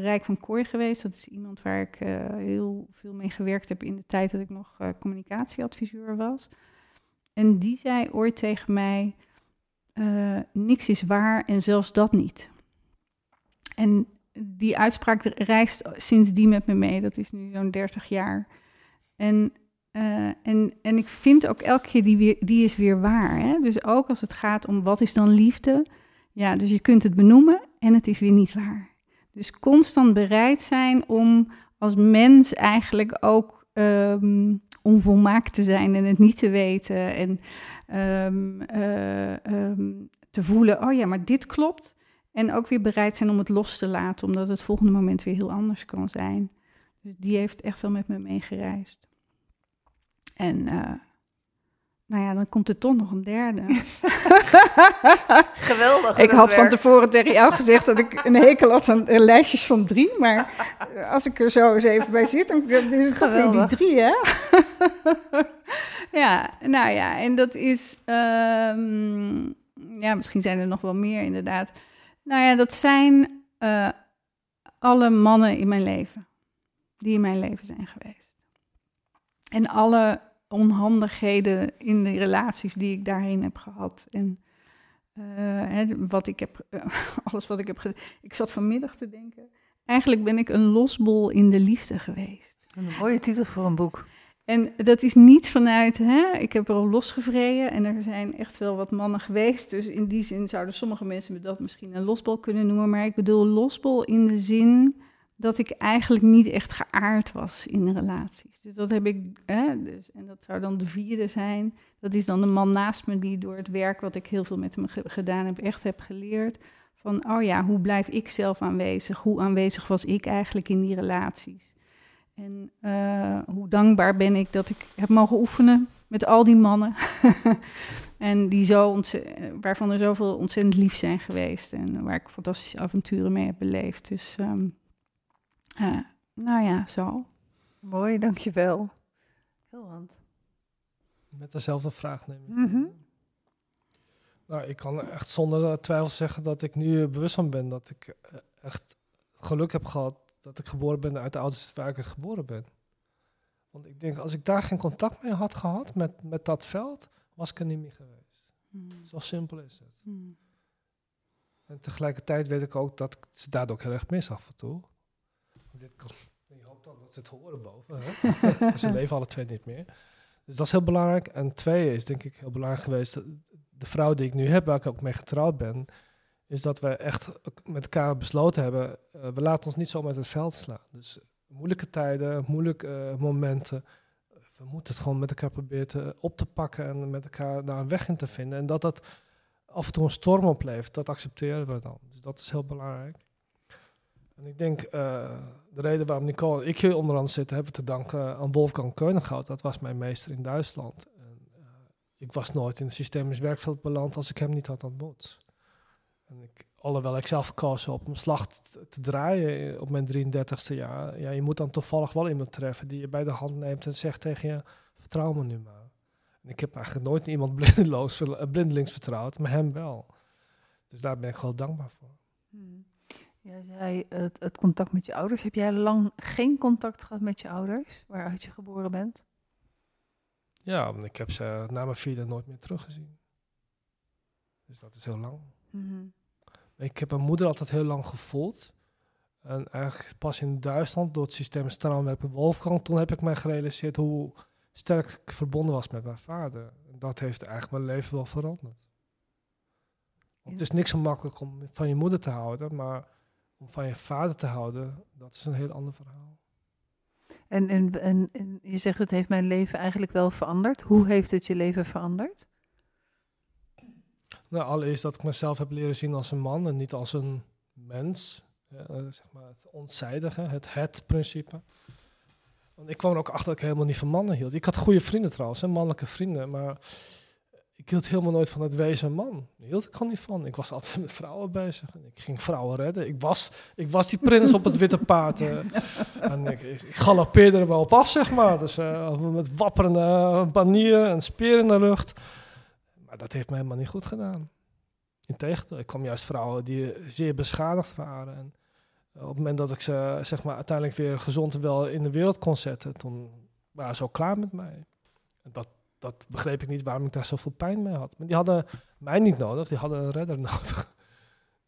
Rijk van Kooi geweest. Dat is iemand waar ik eh, heel veel mee gewerkt heb in de tijd dat ik nog communicatieadviseur was. En die zei ooit tegen mij: eh, niks is waar en zelfs dat niet. En die uitspraak reist sindsdien met me mee. Dat is nu zo'n 30 jaar. En, eh, en, en ik vind ook elke keer die, weer, die is weer waar. Hè? Dus ook als het gaat om wat is dan liefde. Ja, dus je kunt het benoemen en het is weer niet waar. Dus constant bereid zijn om als mens eigenlijk ook ehm, onvolmaakt te zijn en het niet te weten. En ehm, eh, ehm, te voelen, oh ja, maar dit klopt. En ook weer bereid zijn om het los te laten, omdat het volgende moment weer heel anders kan zijn. Dus die heeft echt wel met me meegereisd. En eh, nou ja, dan komt er toch nog een derde. Geweldig. ik had van tevoren tegen jou gezegd dat ik een hekel had aan lijstjes van drie. Maar als ik er zo eens even bij zit, dan is het weer die drie, hè? ja, nou ja, en dat is... ehm, ja, misschien zijn er nog wel meer inderdaad. Nou ja, dat zijn eh, alle mannen in mijn leven. Die in mijn leven zijn geweest. En alle onhandigheden in de relaties die ik daarin heb gehad. En eh, hè, wat ik heb, alles wat ik heb gedaan. Ik zat vanmiddag te denken. Eigenlijk ben ik een losbol in de liefde geweest. Een mooie titel voor een boek. En dat is niet vanuit, hè, ik heb er al losgevreden en er zijn echt wel wat mannen geweest. Dus in die zin zouden sommige mensen me dat misschien een losbol kunnen noemen. Maar ik bedoel losbol in de zin dat ik eigenlijk niet echt geaard was in relaties. Dus dat heb ik, hè, dus, en dat zou dan de vierde zijn. Dat is dan de man naast me die door het werk wat ik heel veel met hem ge- gedaan heb, echt heb geleerd. Van, oh ja, hoe blijf ik zelf aanwezig? Hoe aanwezig was ik eigenlijk in die relaties? En eh, hoe dankbaar ben ik dat ik heb mogen oefenen met al die mannen. en die zo waarvan er zoveel ontzettend lief zijn geweest. En waar ik fantastische avonturen mee heb beleefd. Dus ehm, eh, nou ja, zo. Mooi, dankjewel. Heel hand. Met dezelfde vraag neem ik. Mhm. Nou, ik kan echt zonder eh, twijfel zeggen dat ik nu eh, bewust van ben dat ik eh, echt geluk heb gehad dat ik geboren ben uit de ouders waar ik uit geboren ben. Want ik denk, als ik daar geen contact mee had gehad met, met dat veld, was ik er niet meer geweest. Zo simpel is het. Hmm. En tegelijkertijd weet ik ook dat ik ze daardoor ook heel erg mis af en toe. Dit kan, ik hoop dan dat ze het horen boven. Ze leven alle twee niet meer. Dus dat is heel belangrijk. En twee is denk ik heel belangrijk geweest, de vrouw die ik nu heb, waar ik ook mee getrouwd ben, is dat we echt met elkaar besloten hebben, eh, we laten ons niet zo met het veld slaan. Dus moeilijke tijden, moeilijke eh, momenten, we moeten het gewoon met elkaar proberen op te pakken en met elkaar daar een weg in te vinden. En dat dat af en toe een storm oplevert, dat accepteren we dan. Dus dat is heel belangrijk. En ik denk, uh, de reden waarom Nicole en ik hier onderaan zitten, hebben te danken aan Wolfgang Keunengoud. Dat was mijn meester in Duitsland. En, uh, ik was nooit in het systemisch werkveld beland als ik hem niet had ontmoet. En ik, alhoewel ik zelf gekozen op een slag te draaien op mijn 33ste jaar, ja, je moet dan toevallig wel iemand treffen die je bij de hand neemt en zegt tegen je, vertrouw me nu maar. En ik heb eigenlijk nooit iemand blindeloos, blindelings vertrouwd, maar hem wel. Dus daar ben ik gewoon dankbaar voor. Hmm. Jij zei het, het, contact met je ouders. Heb jij lang geen contact gehad met je ouders, waaruit je geboren bent? Ja, ik heb ze na mijn vierde nooit meer teruggezien. Dus dat is heel lang. Mm Ik heb mijn moeder altijd heel lang gevoeld. En eigenlijk pas in Duitsland, door het systeem Straalwerk bij Wolfgang, toen heb ik mij gerealiseerd hoe sterk ik verbonden was met mijn vader. En dat heeft eigenlijk mijn leven wel veranderd. Het is niks zo makkelijk om van je moeder te houden, maar om van je vader te houden, dat is een heel ander verhaal. En, en, en, en, je zegt het heeft mijn leven eigenlijk wel veranderd. Hoe heeft het je leven veranderd? Nou, allereerst dat ik mezelf heb leren zien als een man en niet als een mens. Ja, zeg maar het onzijdige, het het-principe. Want ik kwam er ook achter dat ik helemaal niet van mannen hield. Ik had goede vrienden trouwens, hè, mannelijke vrienden, maar ik hield helemaal nooit van het wezen man. Daar hield ik gewoon niet van. Ik was altijd met vrouwen bezig. En ik ging vrouwen redden. Ik was, ik was die prins op het witte paard. Uh, en ik, ik, galoppeerde er wel op af, zeg maar. Dus uh, met wapperende banieren en speren in de lucht. Maar dat heeft me helemaal niet goed gedaan. Integendeel, ik kwam juist vrouwen die zeer beschadigd waren. En op het moment dat ik ze zeg maar, uiteindelijk weer gezond wel in de wereld kon zetten, toen waren ze ook klaar met mij. En dat, dat begreep ik niet waarom ik daar zoveel pijn mee had. Maar die hadden mij niet nodig, die hadden een redder nodig.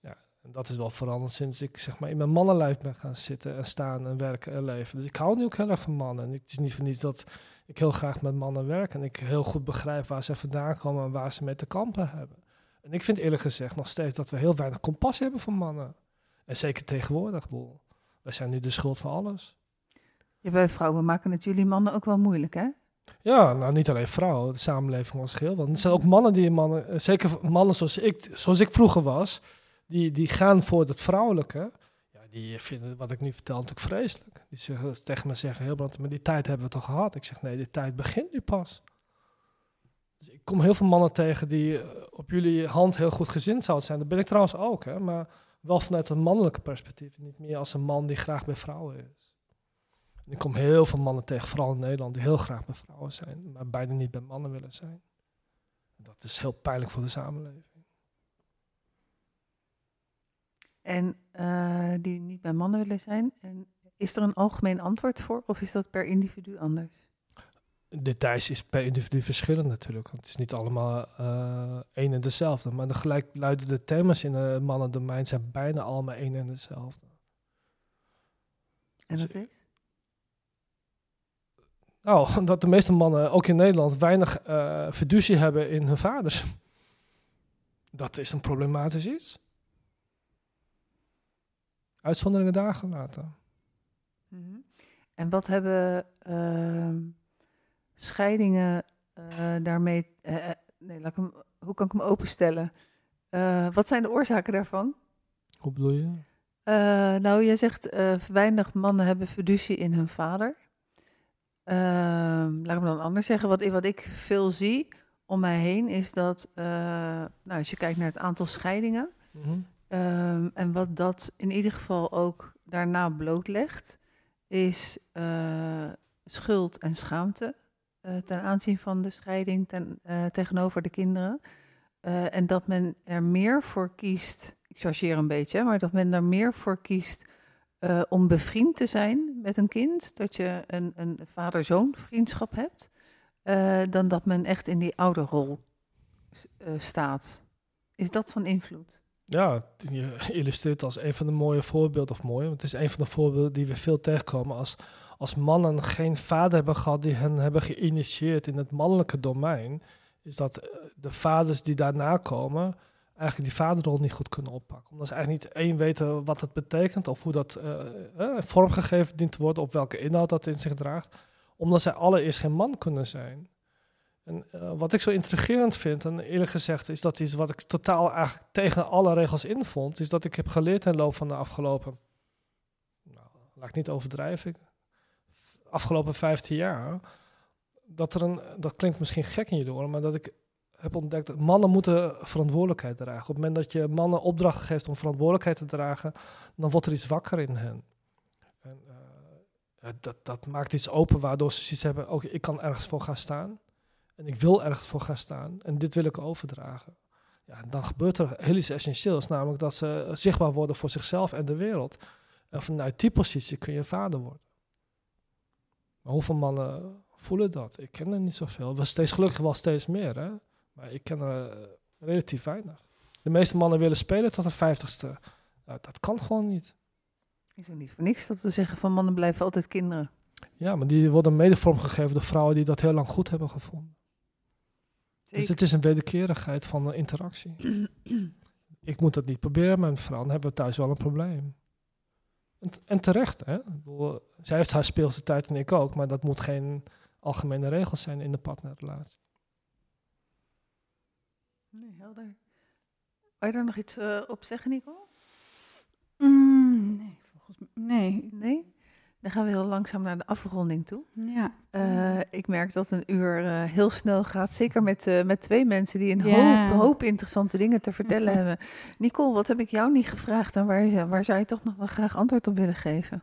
ja, en dat is wel veranderd sinds ik zeg maar, in mijn mannenlijf ben gaan zitten en staan en werken en leven. Dus ik hou nu ook heel erg van mannen. En het is niet voor niets dat ik heel graag met mannen werk en ik heel goed begrijp waar ze vandaan komen en waar ze mee te kampen hebben. En ik vind eerlijk gezegd nog steeds dat we heel weinig compassie hebben voor mannen. En zeker tegenwoordig. Wij zijn nu de schuld van alles. Ja, wij vrouwen maken het jullie mannen ook wel moeilijk, hè? Ja, nou niet alleen vrouwen, de samenleving als geheel. Want er zijn ook mannen die mannen, eh, zeker mannen zoals ik, zoals ik vroeger was, die, die gaan voor het vrouwelijke. Ja, die vinden wat ik nu vertel natuurlijk vreselijk. Die zeggen, tegen me zeggen, heel brand, maar die tijd hebben we toch gehad? Ik zeg, nee, die tijd begint nu pas. Dus ik kom heel veel mannen tegen die eh, op jullie hand heel goed gezind zouden zijn. Dat ben ik trouwens ook, hè. Maar wel vanuit een mannelijke perspectief. Niet meer als een man die graag bij vrouwen is. Ik kom heel veel mannen tegen, vooral in Nederland, die heel graag bij vrouwen zijn, maar bijna niet bij mannen willen zijn. Dat is heel pijnlijk voor de samenleving. En uh, die niet bij mannen willen zijn. En is er een algemeen antwoord voor, of is dat per individu anders? details is per individu verschillend natuurlijk. Want het is niet allemaal uh, één en dezelfde. Maar de gelijkluidende thema's in het mannendomein zijn bijna allemaal één en dezelfde. En dat is? Nou, dat de meeste mannen, ook in Nederland, weinig uh, fiducie hebben in hun vaders. Dat is een problematisch iets. Uitzonderingen daar gelaten. -hmm. En wat hebben... Uh scheidingen uh, daarmee. Uh, nee, laat ik hem, hoe kan ik hem openstellen? Wat zijn de oorzaken daarvan? Hoe bedoel je? nou, jij zegt weinig mannen hebben fiducie in hun vader. Ehm, laat ik me dan anders zeggen. Wat, wat ik veel zie om mij heen is dat, nou, als je kijkt naar het aantal scheidingen. Mm -hmm. um, en wat dat in ieder geval ook daarna blootlegt, is schuld en schaamte. Uh, ten aanzien van de scheiding ten, tegenover de kinderen. En dat men er meer voor kiest, ik chargeer een beetje, maar dat men er meer voor kiest om bevriend te zijn met een kind. Dat je een, een vader-zoon vriendschap hebt. dan dat men echt in die ouderrol staat. Is dat van invloed? Ja, je illustreert als een van de mooie voorbeelden, of mooi, want het is een van de voorbeelden die we veel tegenkomen als als mannen geen vader hebben gehad die hen hebben geïnitieerd in het mannelijke domein, is dat eh, de vaders die daarna komen eigenlijk die vaderrol niet goed kunnen oppakken. Omdat ze eigenlijk niet één weten wat het betekent of hoe dat uh, uh, vormgegeven dient te worden, of welke inhoud dat in zich draagt. Omdat zij allereerst geen man kunnen zijn. En uh, wat ik zo intrigerend vind, en eerlijk gezegd is dat iets wat ik totaal eigenlijk tegen alle regels in vond, is dat ik heb geleerd in de loop van de afgelopen, nou, laat ik niet overdrijven, afgelopen 15 jaar, dat er een, dat klinkt misschien gek in je oren, maar dat ik heb ontdekt dat mannen moeten verantwoordelijkheid dragen. Op het moment dat je mannen opdracht geeft om verantwoordelijkheid te dragen, dan wordt er iets wakker in hen. En, uh, dat, dat maakt iets open waardoor ze zoiets hebben, oké, ik kan ergens voor gaan staan. En ik wil ergens voor gaan staan. En dit wil ik overdragen. Ja, dan gebeurt er heel iets essentieels, namelijk dat ze zichtbaar worden voor zichzelf en de wereld. En vanuit die positie kun je vader worden. Maar hoeveel mannen voelen dat? Ik ken er niet zoveel. We steeds gelukkig wel steeds meer, hè? Maar ik ken er uh, relatief weinig. De meeste mannen willen spelen tot de vijftigste. Nou, dat kan gewoon niet. Is er niet voor niks dat we zeggen van mannen blijven altijd kinderen? Ja, maar die worden mede vormgegeven door vrouwen die dat heel lang goed hebben gevonden. Zeker. Dus het is een wederkerigheid van de interactie. ik moet dat niet proberen, mijn vrouw, dan hebben we thuis wel een probleem. En, en terecht, hè? Bedoel, zij heeft haar speelse tijd en ik ook, maar dat moet geen algemene regels zijn in de partnerrelatie. Nee, helder. Wil je daar nog iets uh, op zeggen, Nico? Mm, nee, volgens mij. Nee. Nee? Dan gaan we heel langzaam naar de afronding toe. Ja. Uh, ik merk dat een uur uh, heel snel gaat. Zeker met, uh, met twee mensen die een hoop, hoop interessante dingen te vertellen hebben. Nicole, wat heb ik jou niet gevraagd en waar, waar zou je toch nog wel graag antwoord op willen geven?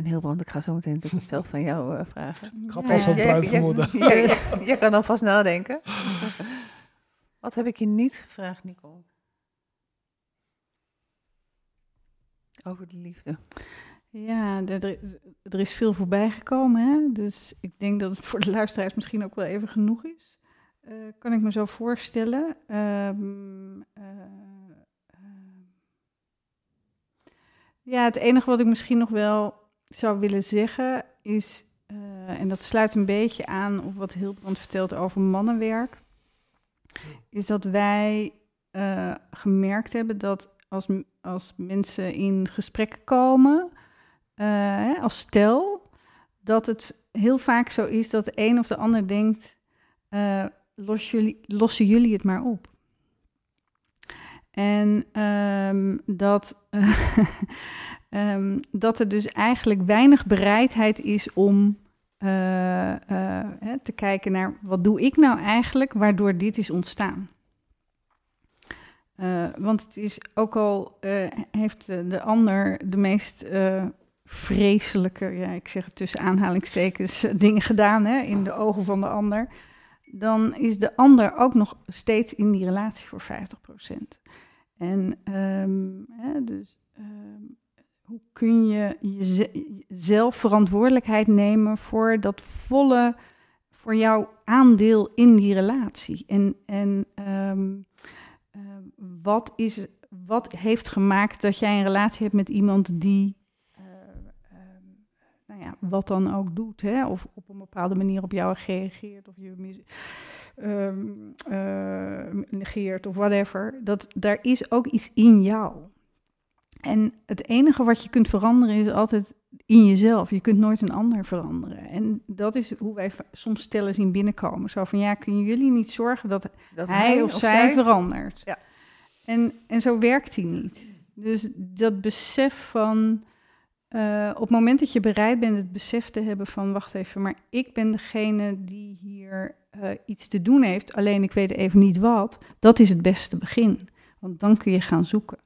En heel want ik ga zo meteen natuurlijk zelf van jou vragen. Ik had al zo'n bruin vermoeden. Je kan alvast nadenken. wat heb ik je niet gevraagd, Nicole? Over de liefde. Ja, er, er, is veel voorbij gekomen. Hè? Dus ik denk dat het voor de luisteraars misschien ook wel even genoeg is. Uh, kan ik me zo voorstellen. Um, uh, uh, ja, het enige wat ik misschien nog wel zou willen zeggen is, en dat sluit een beetje aan op wat Hilbrand vertelt over mannenwerk, is dat wij gemerkt hebben dat als, als mensen in gesprek komen, uh, als stel, dat het heel vaak zo is dat de een of de ander denkt: los jullie, lossen jullie het maar op. En um, dat, um, dat er dus eigenlijk weinig bereidheid is om uh, hè, te kijken naar wat doe ik nou eigenlijk waardoor dit is ontstaan. Uh, want het is ook al heeft de, de, ander de meest vreselijke, ja, ik zeg het tussen aanhalingstekens, dingen gedaan hè, in de ogen van de ander. Dan is de ander ook nog steeds in die relatie voor 50%. En hè, dus um, hoe kun je jezelf verantwoordelijkheid nemen voor dat volle, voor jouw aandeel in die relatie? En, en um, uh, wat, is, wat heeft gemaakt dat jij een relatie hebt met iemand die, uh, uh, nou ja, wat dan ook doet, hè? of op een bepaalde manier op jou reageert, of je negeert, of whatever. Dat, daar is ook iets in jou. En het enige wat je kunt veranderen is altijd in jezelf. Je kunt nooit een ander veranderen. En dat is hoe wij soms stellen zien binnenkomen. Zo van, ja, kunnen jullie niet zorgen dat, dat hij, hij, of, of zij, zij, verandert? Ja. En, en zo werkt hij niet. Dus dat besef van, uh, op het moment dat je bereid bent het besef te hebben van, wacht even, maar ik ben degene die hier uh, iets te doen heeft, alleen ik weet even niet wat, dat is het beste begin. Want dan kun je gaan zoeken.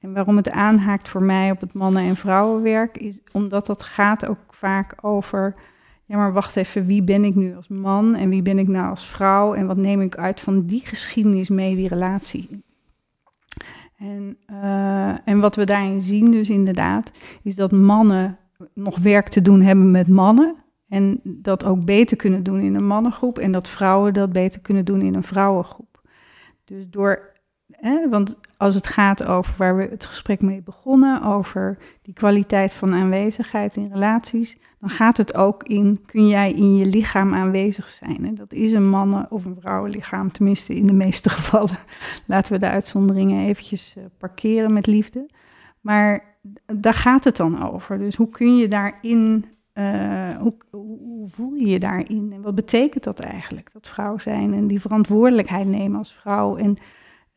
En waarom het aanhaakt voor mij op het mannen- en vrouwenwerk, is omdat dat gaat ook vaak over, ja maar wacht even, wie ben ik nu als man en wie ben ik nou als vrouw en wat neem ik uit van die geschiedenis mee, die relatie. En, uh, en wat we daarin zien dus inderdaad, is dat mannen nog werk te doen hebben met mannen. En dat ook beter kunnen doen in een mannengroep. En dat vrouwen dat beter kunnen doen in een vrouwengroep. Dus door hè, want als het gaat over waar we het gesprek mee begonnen, over die kwaliteit van aanwezigheid in relaties, dan gaat het ook in, kun jij in je lichaam aanwezig zijn? En dat is een mannen- of een vrouwenlichaam, tenminste in de meeste gevallen. Laten we de uitzonderingen eventjes eh, parkeren met liefde. Maar daar gaat het dan over. Dus hoe kun je daarin, uh, hoe, hoe, voel je je daarin? En wat betekent dat eigenlijk, dat vrouw zijn en die verantwoordelijkheid nemen als vrouw en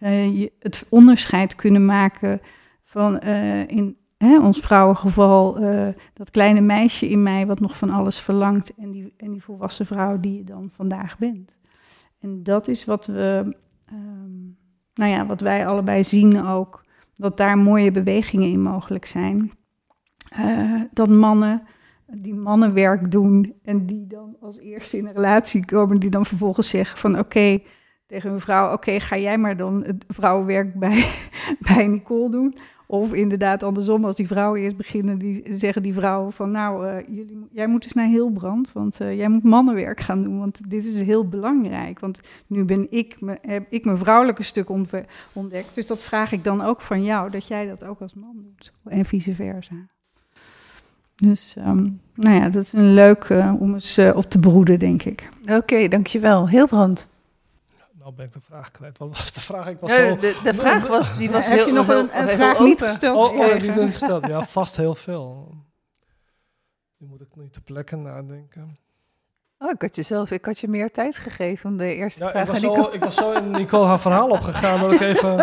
je het onderscheid kunnen maken van uh, in hè, ons vrouwengeval dat kleine meisje in mij wat nog van alles verlangt en die, en die volwassen vrouw die je dan vandaag bent. En dat is wat we, um, nou ja, wat wij allebei zien ook dat daar mooie bewegingen in mogelijk zijn. Dat mannen die mannenwerk doen en die dan als eerste in een relatie komen, die dan vervolgens zeggen van oké tegen vrouw, oké ga jij maar dan het vrouwenwerk bij, bij Nicole doen. Of inderdaad andersom, als die vrouwen eerst beginnen, die zeggen die vrouwen van nou, uh, jullie, jij moet eens naar Hilbrand, want uh, jij moet mannenwerk gaan doen, want dit is heel belangrijk. Want nu ben ik, me, heb ik mijn vrouwelijke stuk ontdekt, dus dat vraag ik dan ook van jou, dat jij dat ook als man doet en vice versa. Dus um, nou ja, dat is een leuk uh, om eens op te broeden, denk ik. Oké, okay, dankjewel. Hilbrand nou ben ik de vraag kwijt. Wat was de vraag? Ik was ja, zo... de, de, vraag was, die was Heb heel, je nog heel, een, een vraag open. niet gesteld? Oh, oh heb ik niet gesteld. Ja, vast heel veel. Nu moet ik niet te plekken nadenken. Oh, ik had, jezelf, ik had je meer tijd gegeven om de eerste Ja, vraag ik was, aan zo, ik was zo in Nicole haar verhaal opgegaan dat ik even...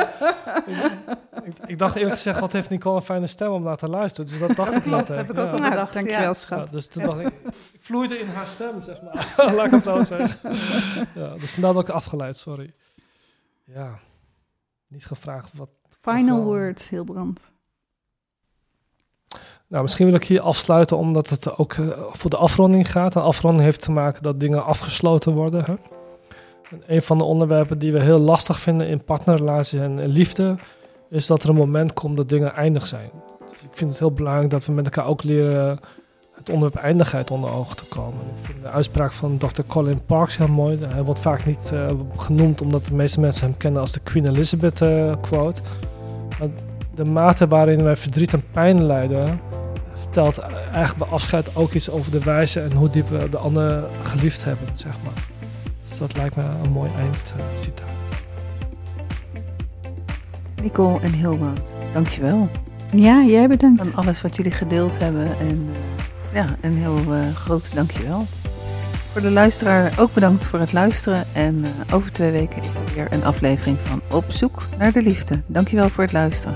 ik, ik, ik dacht eerlijk gezegd, wat heeft Nicole een fijne stem om naar te luisteren. Dus dat dacht ik klopt, meteen. heb ik ook ja. wel Nou, bedacht, dankjewel, ja. schat. Ja, dus toen dacht ik, ik vloeide in haar stem, zeg maar. Laat ik het zo zeggen. Ja, dus vandaar dat ik afgeleid, sorry. Ja, niet gevraagd wat... Final wel- words, Hilbrand. Nou, misschien wil ik hier afsluiten omdat het ook eh, voor de afronding gaat. En afronding heeft te maken dat dingen afgesloten worden. Hè? En een van de onderwerpen die we heel lastig vinden in partnerrelaties en liefde... is dat er een moment komt dat dingen eindig zijn. Dus ik vind het heel belangrijk dat we met elkaar ook leren... het onderwerp eindigheid onder ogen te komen. Ik vind de uitspraak van Dr. Colin Parks heel mooi. Hij wordt vaak niet eh, genoemd omdat de meeste mensen hem kennen als de Queen Elizabeth eh, quote. De mate waarin wij verdriet en pijn lijden, vertelt eigenlijk bij afscheid ook iets over de wijze en hoe diep we de ander geliefd hebben, zeg maar. Dus dat lijkt me een mooi eindcitaat. Nicole en Hilbrand, dankjewel Ja, jij bedankt. aan alles wat jullie gedeeld hebben. En eh, ja, een heel eh, groot dankjewel. Voor de luisteraar ook bedankt voor het luisteren. En eh, over twee weken is er weer een aflevering van Op zoek naar de liefde. Dankjewel voor het luisteren.